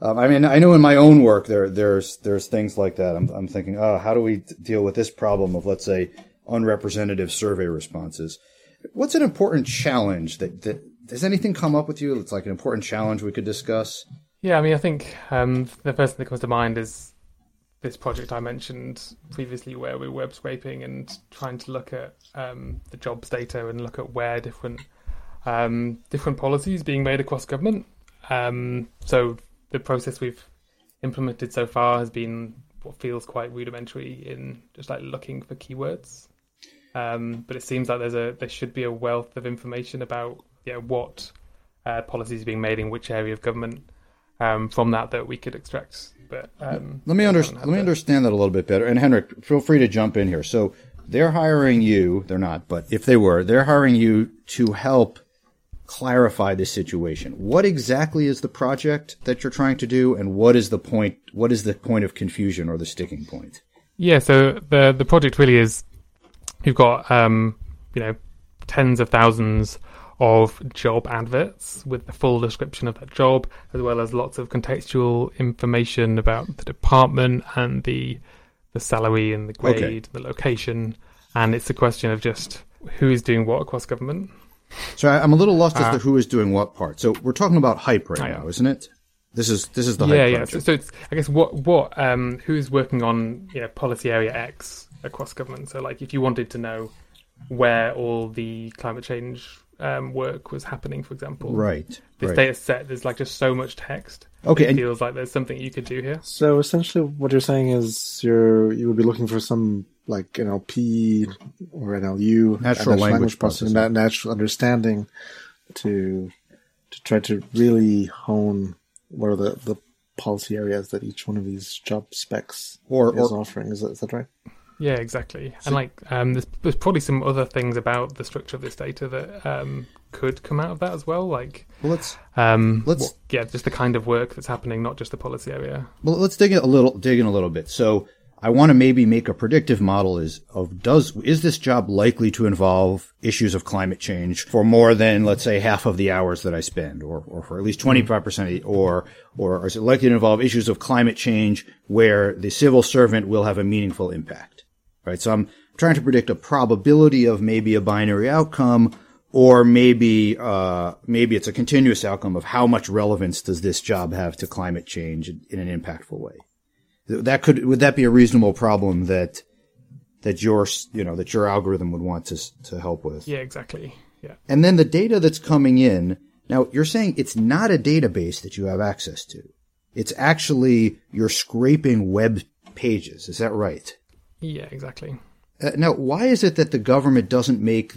Um, I mean, I know in my own work there there's there's things like that. I'm I'm thinking, oh, how do we deal with this problem of let's say unrepresentative survey responses? What's an important challenge that that does anything come up with you? It's like an important challenge we could discuss. Yeah, I mean, I think um, the first thing that comes to mind is this project I mentioned previously, where we're web scraping and trying to look at um, the jobs data and look at where different um, different policies being made across government. Um, so the process we've implemented so far has been what feels quite rudimentary in just like looking for keywords. Um, but it seems like there's a there should be a wealth of information about yeah what uh, policies being made in which area of government um, from that that we could extract. But um, let me understand. Let me understand that a little bit better. And Henrik, feel free to jump in here. So they're hiring you. They're not, but if they were, they're hiring you to help clarify this situation. What exactly is the project that you're trying to do, and what is the point? What is the point of confusion or the sticking point? Yeah. So the the project really is you've got um, you know tens of thousands of job adverts with the full description of that job, as well as lots of contextual information about the department and the the salary and the grade, Okay. the location, and it's a question of just who is doing what across government. So I'm a little lost as to who is doing what part. So we're talking about HIPE right now, isn't it? This is this is the yeah, HIPE yeah. So, so it's I guess what what um who's working on you know policy area X across government. So like if you wanted to know where all the climate change um, work was happening, for example, right. this right. data set there's like just so much text. Okay, it feels like there's something you could do here. So essentially, what you're saying is you're you would be looking for some like NLP or NLU, Natural language processing, processing. that natural understanding, to to try to really hone what are the the policy areas that each one of these job specs Or- is or- offering. Is that, is that right? Yeah, exactly. and like, um, there's, there's probably some other things about the structure of this data that um, could come out of that as well. Like, Well, let's um, Let's- yeah, just the kind of work that's happening, not just the policy area. Well, let's dig in a little, dig in a little bit. So I want to maybe make a predictive model is of does, is this job likely to involve issues of climate change for more than, let's say, half of the hours that I spend or, or for at least 25% or, or is it likely to involve issues of climate change where the civil servant will have a meaningful impact? Right. So I'm trying to predict a probability of maybe a binary outcome or maybe uh, maybe it's a continuous outcome of how much relevance does this job have to climate change in an impactful way. That could would that be a reasonable problem that that your you know that your algorithm would want to to help with? Yeah, exactly. Yeah. And then the data that's coming in. Now you're saying it's not a database that you have access to. It's actually you're scraping web pages. Is that right? Yeah, exactly. Uh, now, why is it that the government doesn't make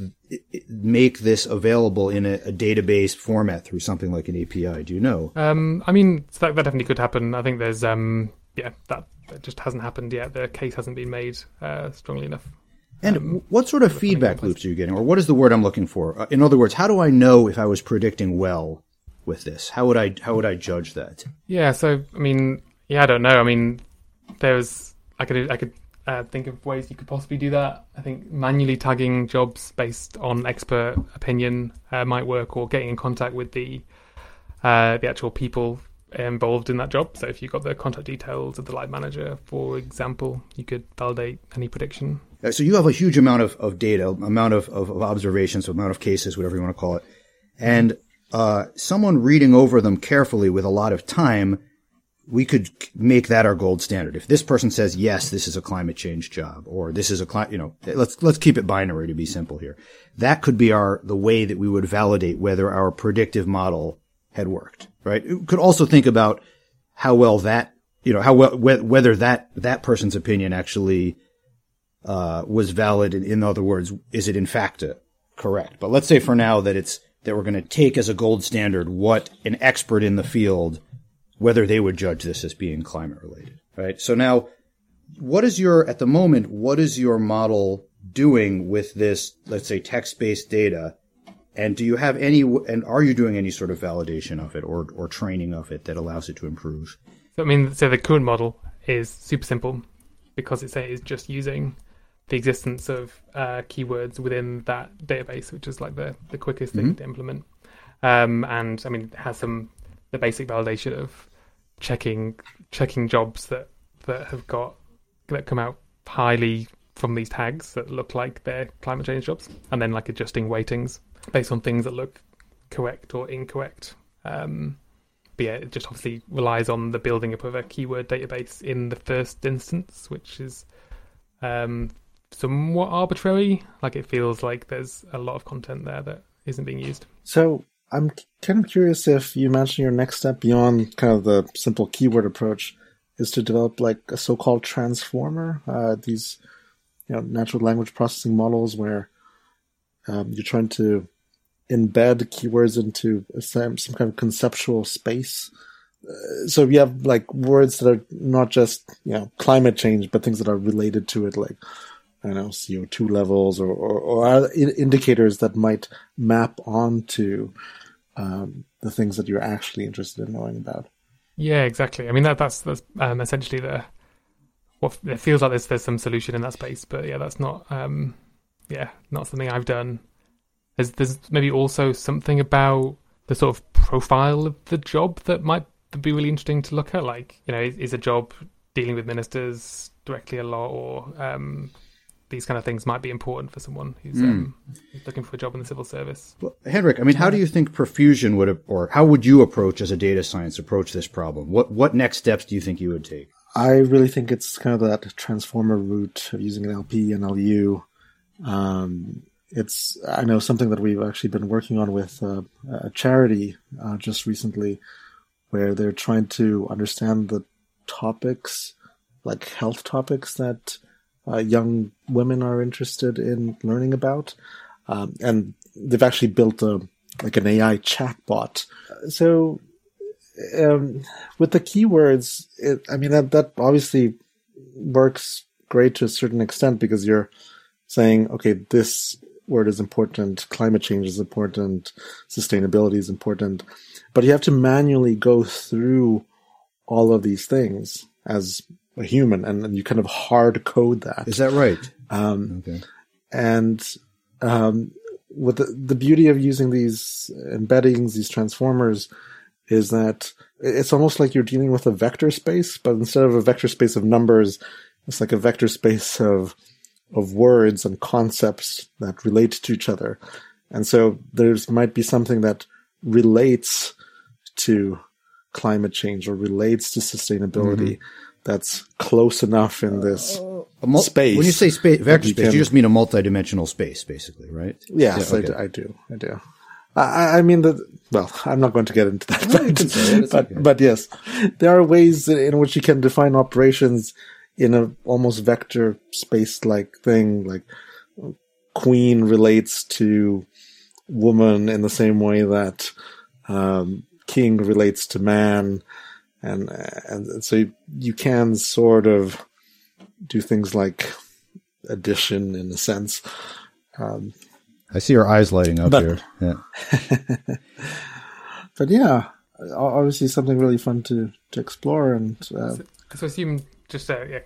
make this available in a, a database format through something like an API? Do you know? Um, I mean, that, that definitely could happen. I think there's, um, yeah, that, that just hasn't happened yet. The case hasn't been made uh, strongly enough. And w- what sort of feedback loops are you getting, or what is the word I'm looking for? Uh, in other words, how do I know if I was predicting well with this? How would I how would I judge that? Yeah, so I mean, yeah, I don't know. I mean, there's I could I could uh, think of ways you could possibly do that. I think manually tagging jobs based on expert opinion uh, might work, or getting in contact with the uh, the actual people involved in that job. So if you got the contact details of the line manager, for example, you could validate any prediction. Uh, So you have a huge amount of, of data, amount of, of, of observations, amount of cases, whatever you want to call it. And uh, someone reading over them carefully with a lot of time, we could make that our gold standard. If this person says yes, this is a climate change job, or this is a climate, you know, let's let's keep it binary to be simple here. That could be our the way that we would validate whether our predictive model had worked. Right? We could also think about how well that you know how well whether that that person's opinion actually uh, was valid. In, in other words, is it in fact a, correct? But let's say for now that it's that we're going to take as a gold standard what an expert in the field, whether they would judge this as being climate related, right? So now, what is your, at the moment, what is your model doing with this, let's say text based data? And do you have any, and are you doing any sort of validation of it or, or training of it that allows it to improve? So, I mean, so the current model is super simple because it's, it's just using the existence of uh, keywords within that database, which is like the, the quickest thing mm-hmm. to implement. Um, and I mean, it has some the basic validation of checking checking jobs that that have got that come out highly from these tags that look like they're climate change jobs, and then like adjusting weightings based on things that look correct or incorrect. Um, but yeah, it just obviously relies on the building up of a keyword database in the first instance, which is um, somewhat arbitrary. Like it feels like there's a lot of content there that isn't being used. So I'm kind of curious if you imagine your next step beyond kind of the simple keyword approach is to develop like a so-called transformer. Uh, these you know natural language processing models where um, you're trying to embed keywords into some, some kind of conceptual space. Uh, so you have like words that are not just you know climate change, but things that are related to it, like I know CO2 levels or, or, or indicators that might map onto um, the things that you're actually interested in knowing about. Yeah, exactly. I mean that that's that's um, essentially the what it feels like. There's there's some solution in that space, but yeah, that's not um, yeah not something I've done. There's there's maybe also something about the sort of profile of the job that might be really interesting to look at. Like you know, is, is a job dealing with ministers directly a lot, or um, these kind of things might be important for someone who's, mm. um, looking for a job in the civil service. Well, Henrik, I mean, how do you think Profusion would, or how would you approach as a data science approach this problem? What what next steps do you think you would take? I really think it's kind of that transformer route of using NLP and NLU. Um, it's I know something that we've actually been working on with uh, a charity uh, just recently, where they're trying to understand the topics, like health topics that uh, young women are interested in learning about, um, and they've actually built a like an AI chatbot. So um, with the keywords, it, I mean that that obviously works great to a certain extent because you're saying, okay, this word is important, climate change is important, sustainability is important, but you have to manually go through all of these things as a human, and, you kind of hard code that. Is that right? Um, okay. And um, with the, the beauty of using these embeddings, these transformers, is that it's almost like you're dealing with a vector space, but instead of a vector space of numbers, it's like a vector space of of words and concepts that relate to each other. And so there's might be something that relates to climate change or relates to sustainability. Mm-hmm that's close enough in this mul- space. When you say space, vector space, can, you just mean a multidimensional space, basically, right? Yes, yeah, okay. I, do, I do. I, I mean that. Well, I'm not going to get into that, no, but, but, okay. but yes, there are ways in which you can define operations in a almost vector space like thing, like queen relates to woman in the same way that um, king relates to man and and so you, you can sort of do things like addition in a sense. Um, I see your eyes lighting up but, here. Yeah. but yeah, obviously something really fun to to explore and. Uh, so, so assume just uh, yeah,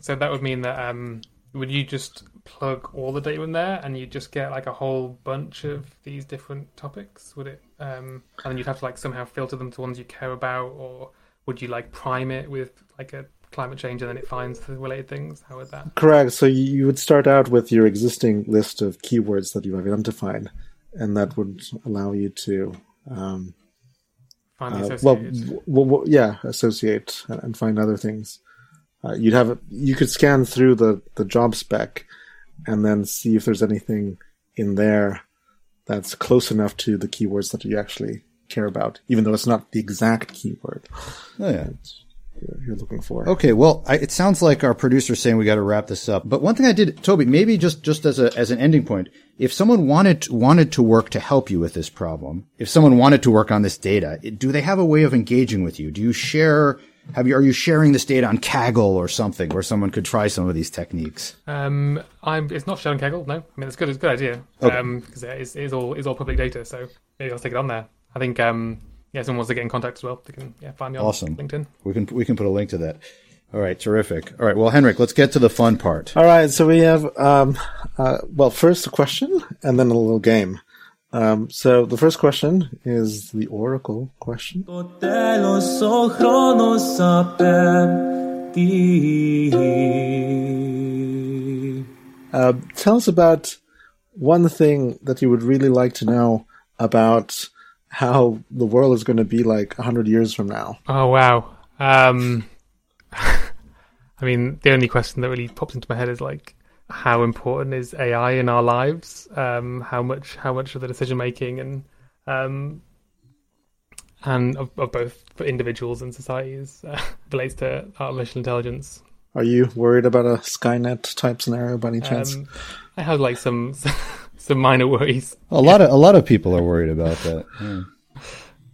so that would mean that um, would you just plug all the data in there and you just get like a whole bunch of these different topics? Would it? Um, and then you'd have to like somehow filter them to ones you care about, or would you like prime it with like a climate change and then it finds the related things? How would that? Correct. So you would start out with your existing list of keywords that you have identified, and that would allow you to, um, Find the uh, well, w- w- yeah, associate and, and find other things. Uh, you'd have you could scan through the the job spec, and then see if there's anything in there that's close enough to the keywords that you actually care about, even though it's not the exact keyword Oh yeah. you're, you're looking for. Okay, well, I, it sounds like our producer's saying we got to wrap this up. But one thing I did, Toby, maybe just just as a as an ending point, if someone wanted wanted to work to help you with this problem, if someone wanted to work on this data, do they have a way of engaging with you? Do you share? Have you are you sharing this data on Kaggle or something where someone could try some of these techniques? Um, I'm. It's not shown Kaggle. No, I mean it's good. It's a good idea. Okay. Um, because it is, it is all is all public data. So maybe I'll stick it on there. I think um, yeah, someone wants to get in contact as well. They can yeah, find me on awesome. LinkedIn. We can we can put a link to that. All right, terrific. All right, well, Henrik, let's get to the fun part. All right, so we have um, uh, well, first a question and then a little game. Um, so the first question is the Oracle question. Uh, tell us about one thing that you would really like to know about how the world is going to be like 100 years from now. Oh wow. Um, I mean, the only question that really pops into my head is like, how important is AI in our lives? Um, how much, how much of the decision making and um, and of, of both for individuals and societies uh, relates to artificial intelligence. Are you worried about a Skynet type scenario by any chance? Um, I have like some some minor worries. A lot of a lot of people are worried about that. Yeah.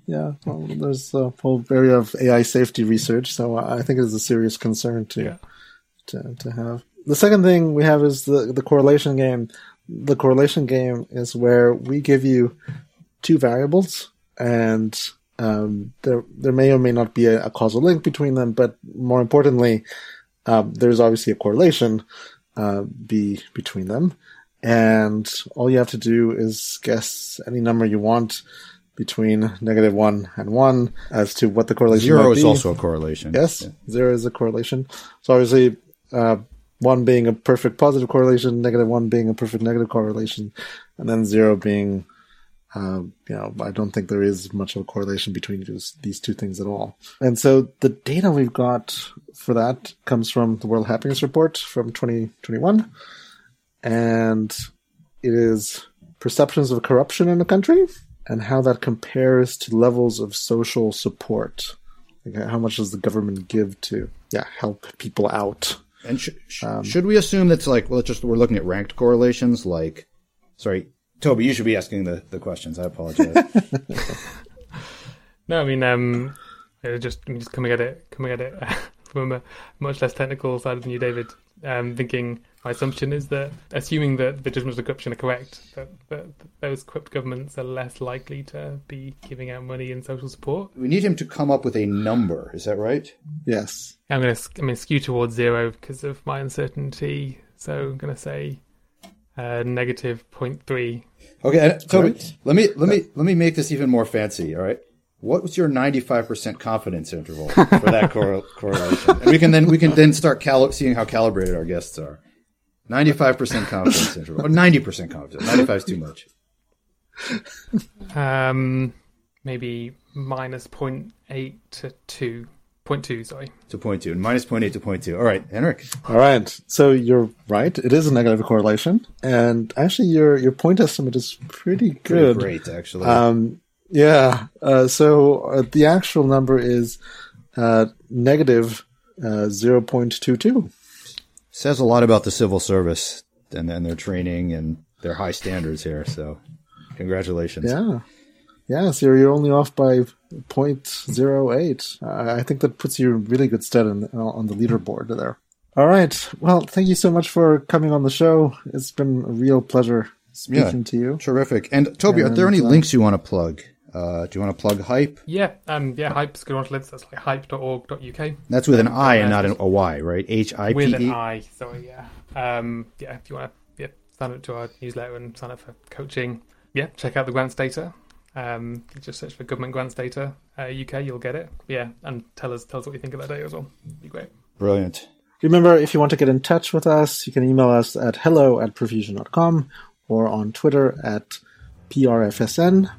yeah, well, there's a whole area of AI safety research, so I think it is a serious concern to Yeah. to, to have. The second thing we have is the the correlation game. The correlation game is where we give you two variables, and um, there there may or may not be a, a causal link between them, but more importantly, um, there's obviously a correlation uh, be between them, and all you have to do is guess any number you want between negative one and one as to what the correlation Zero is also a correlation. Yes, Yeah. zero is a correlation. So obviously, uh, one being a perfect positive correlation, negative one being a perfect negative correlation, and then zero being, uh, you know, I don't think there is much of a correlation between these, these two things at all. And so the data we've got for that comes from the World Happiness Report from 2021, and it is perceptions of corruption in a country and how that compares to levels of social support. Like how much does the government give to yeah help people out? And sh- sh- Um, should we assume that's like well, let's just we're looking at ranked correlations? Like, sorry, Toby, you should be asking the, the questions. I apologize. No, I mean, um, just I mean, just coming at it, coming at it from a much less technical side than you, David. Um, thinking my assumption is that, assuming that the judgments of corruption are correct, that, that those corrupt governments are less likely to be giving out money and social support. we need him to come up with a number. Is that right? Yes. I'm going to I'm going to skew towards zero because of my uncertainty. So I'm going to say uh, negative 0.3. Okay, uh, Toby, Correct. let me let me let me make this even more fancy. All right, what was your ninety five percent confidence interval for that cor- correlation? And we can then we can then start cali- seeing how calibrated our guests are. Ninety five percent confidence interval, or ninety percent confidence. Ninety five is too much. Um, maybe minus 0.8 to 2. 0.2, sorry. To point two, and minus point eight to point two. All right, Henrik. All right. So you're right. It is a negative correlation, and actually, your your point estimate is pretty Pretty good. great, actually. Um, yeah. Uh, so uh, the actual number is uh, uh, zero point two two. Says a lot about the civil service and, and their training and their high standards here. So, congratulations. Yeah. Yeah, so you're only off by 0.08. I I think that puts you in really good stead in, on the leaderboard there. All right. Well, thank you so much for coming on the show. It's been a real pleasure speaking Yeah. to you. Terrific. And Toby, are there any And, uh, links you want to plug? Uh, do you want to plug HIPE? Yeah, um, yeah, HIPE's good one to live. That's like hipe.org.uk. That's with an I and not an, a Y, right? H I P With an E. I, sorry, yeah. Um, yeah, if you want to yeah, sign up to our newsletter and sign up for coaching, yeah, check out the grants data. Um, just search for government grants data uh, UK, you'll get it. Yeah, and tell us tell us what you think of that data as well. It'd be great. Brilliant. Remember, if you want to get in touch with us, you can email us at hello at profusion.com or on Twitter at PRFSN.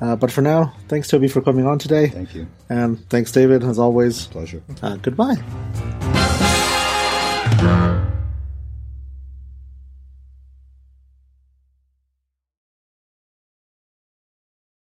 Uh, but for now, thanks Toby for coming on today, Thank you. and thanks David as always. Pleasure. Uh, goodbye.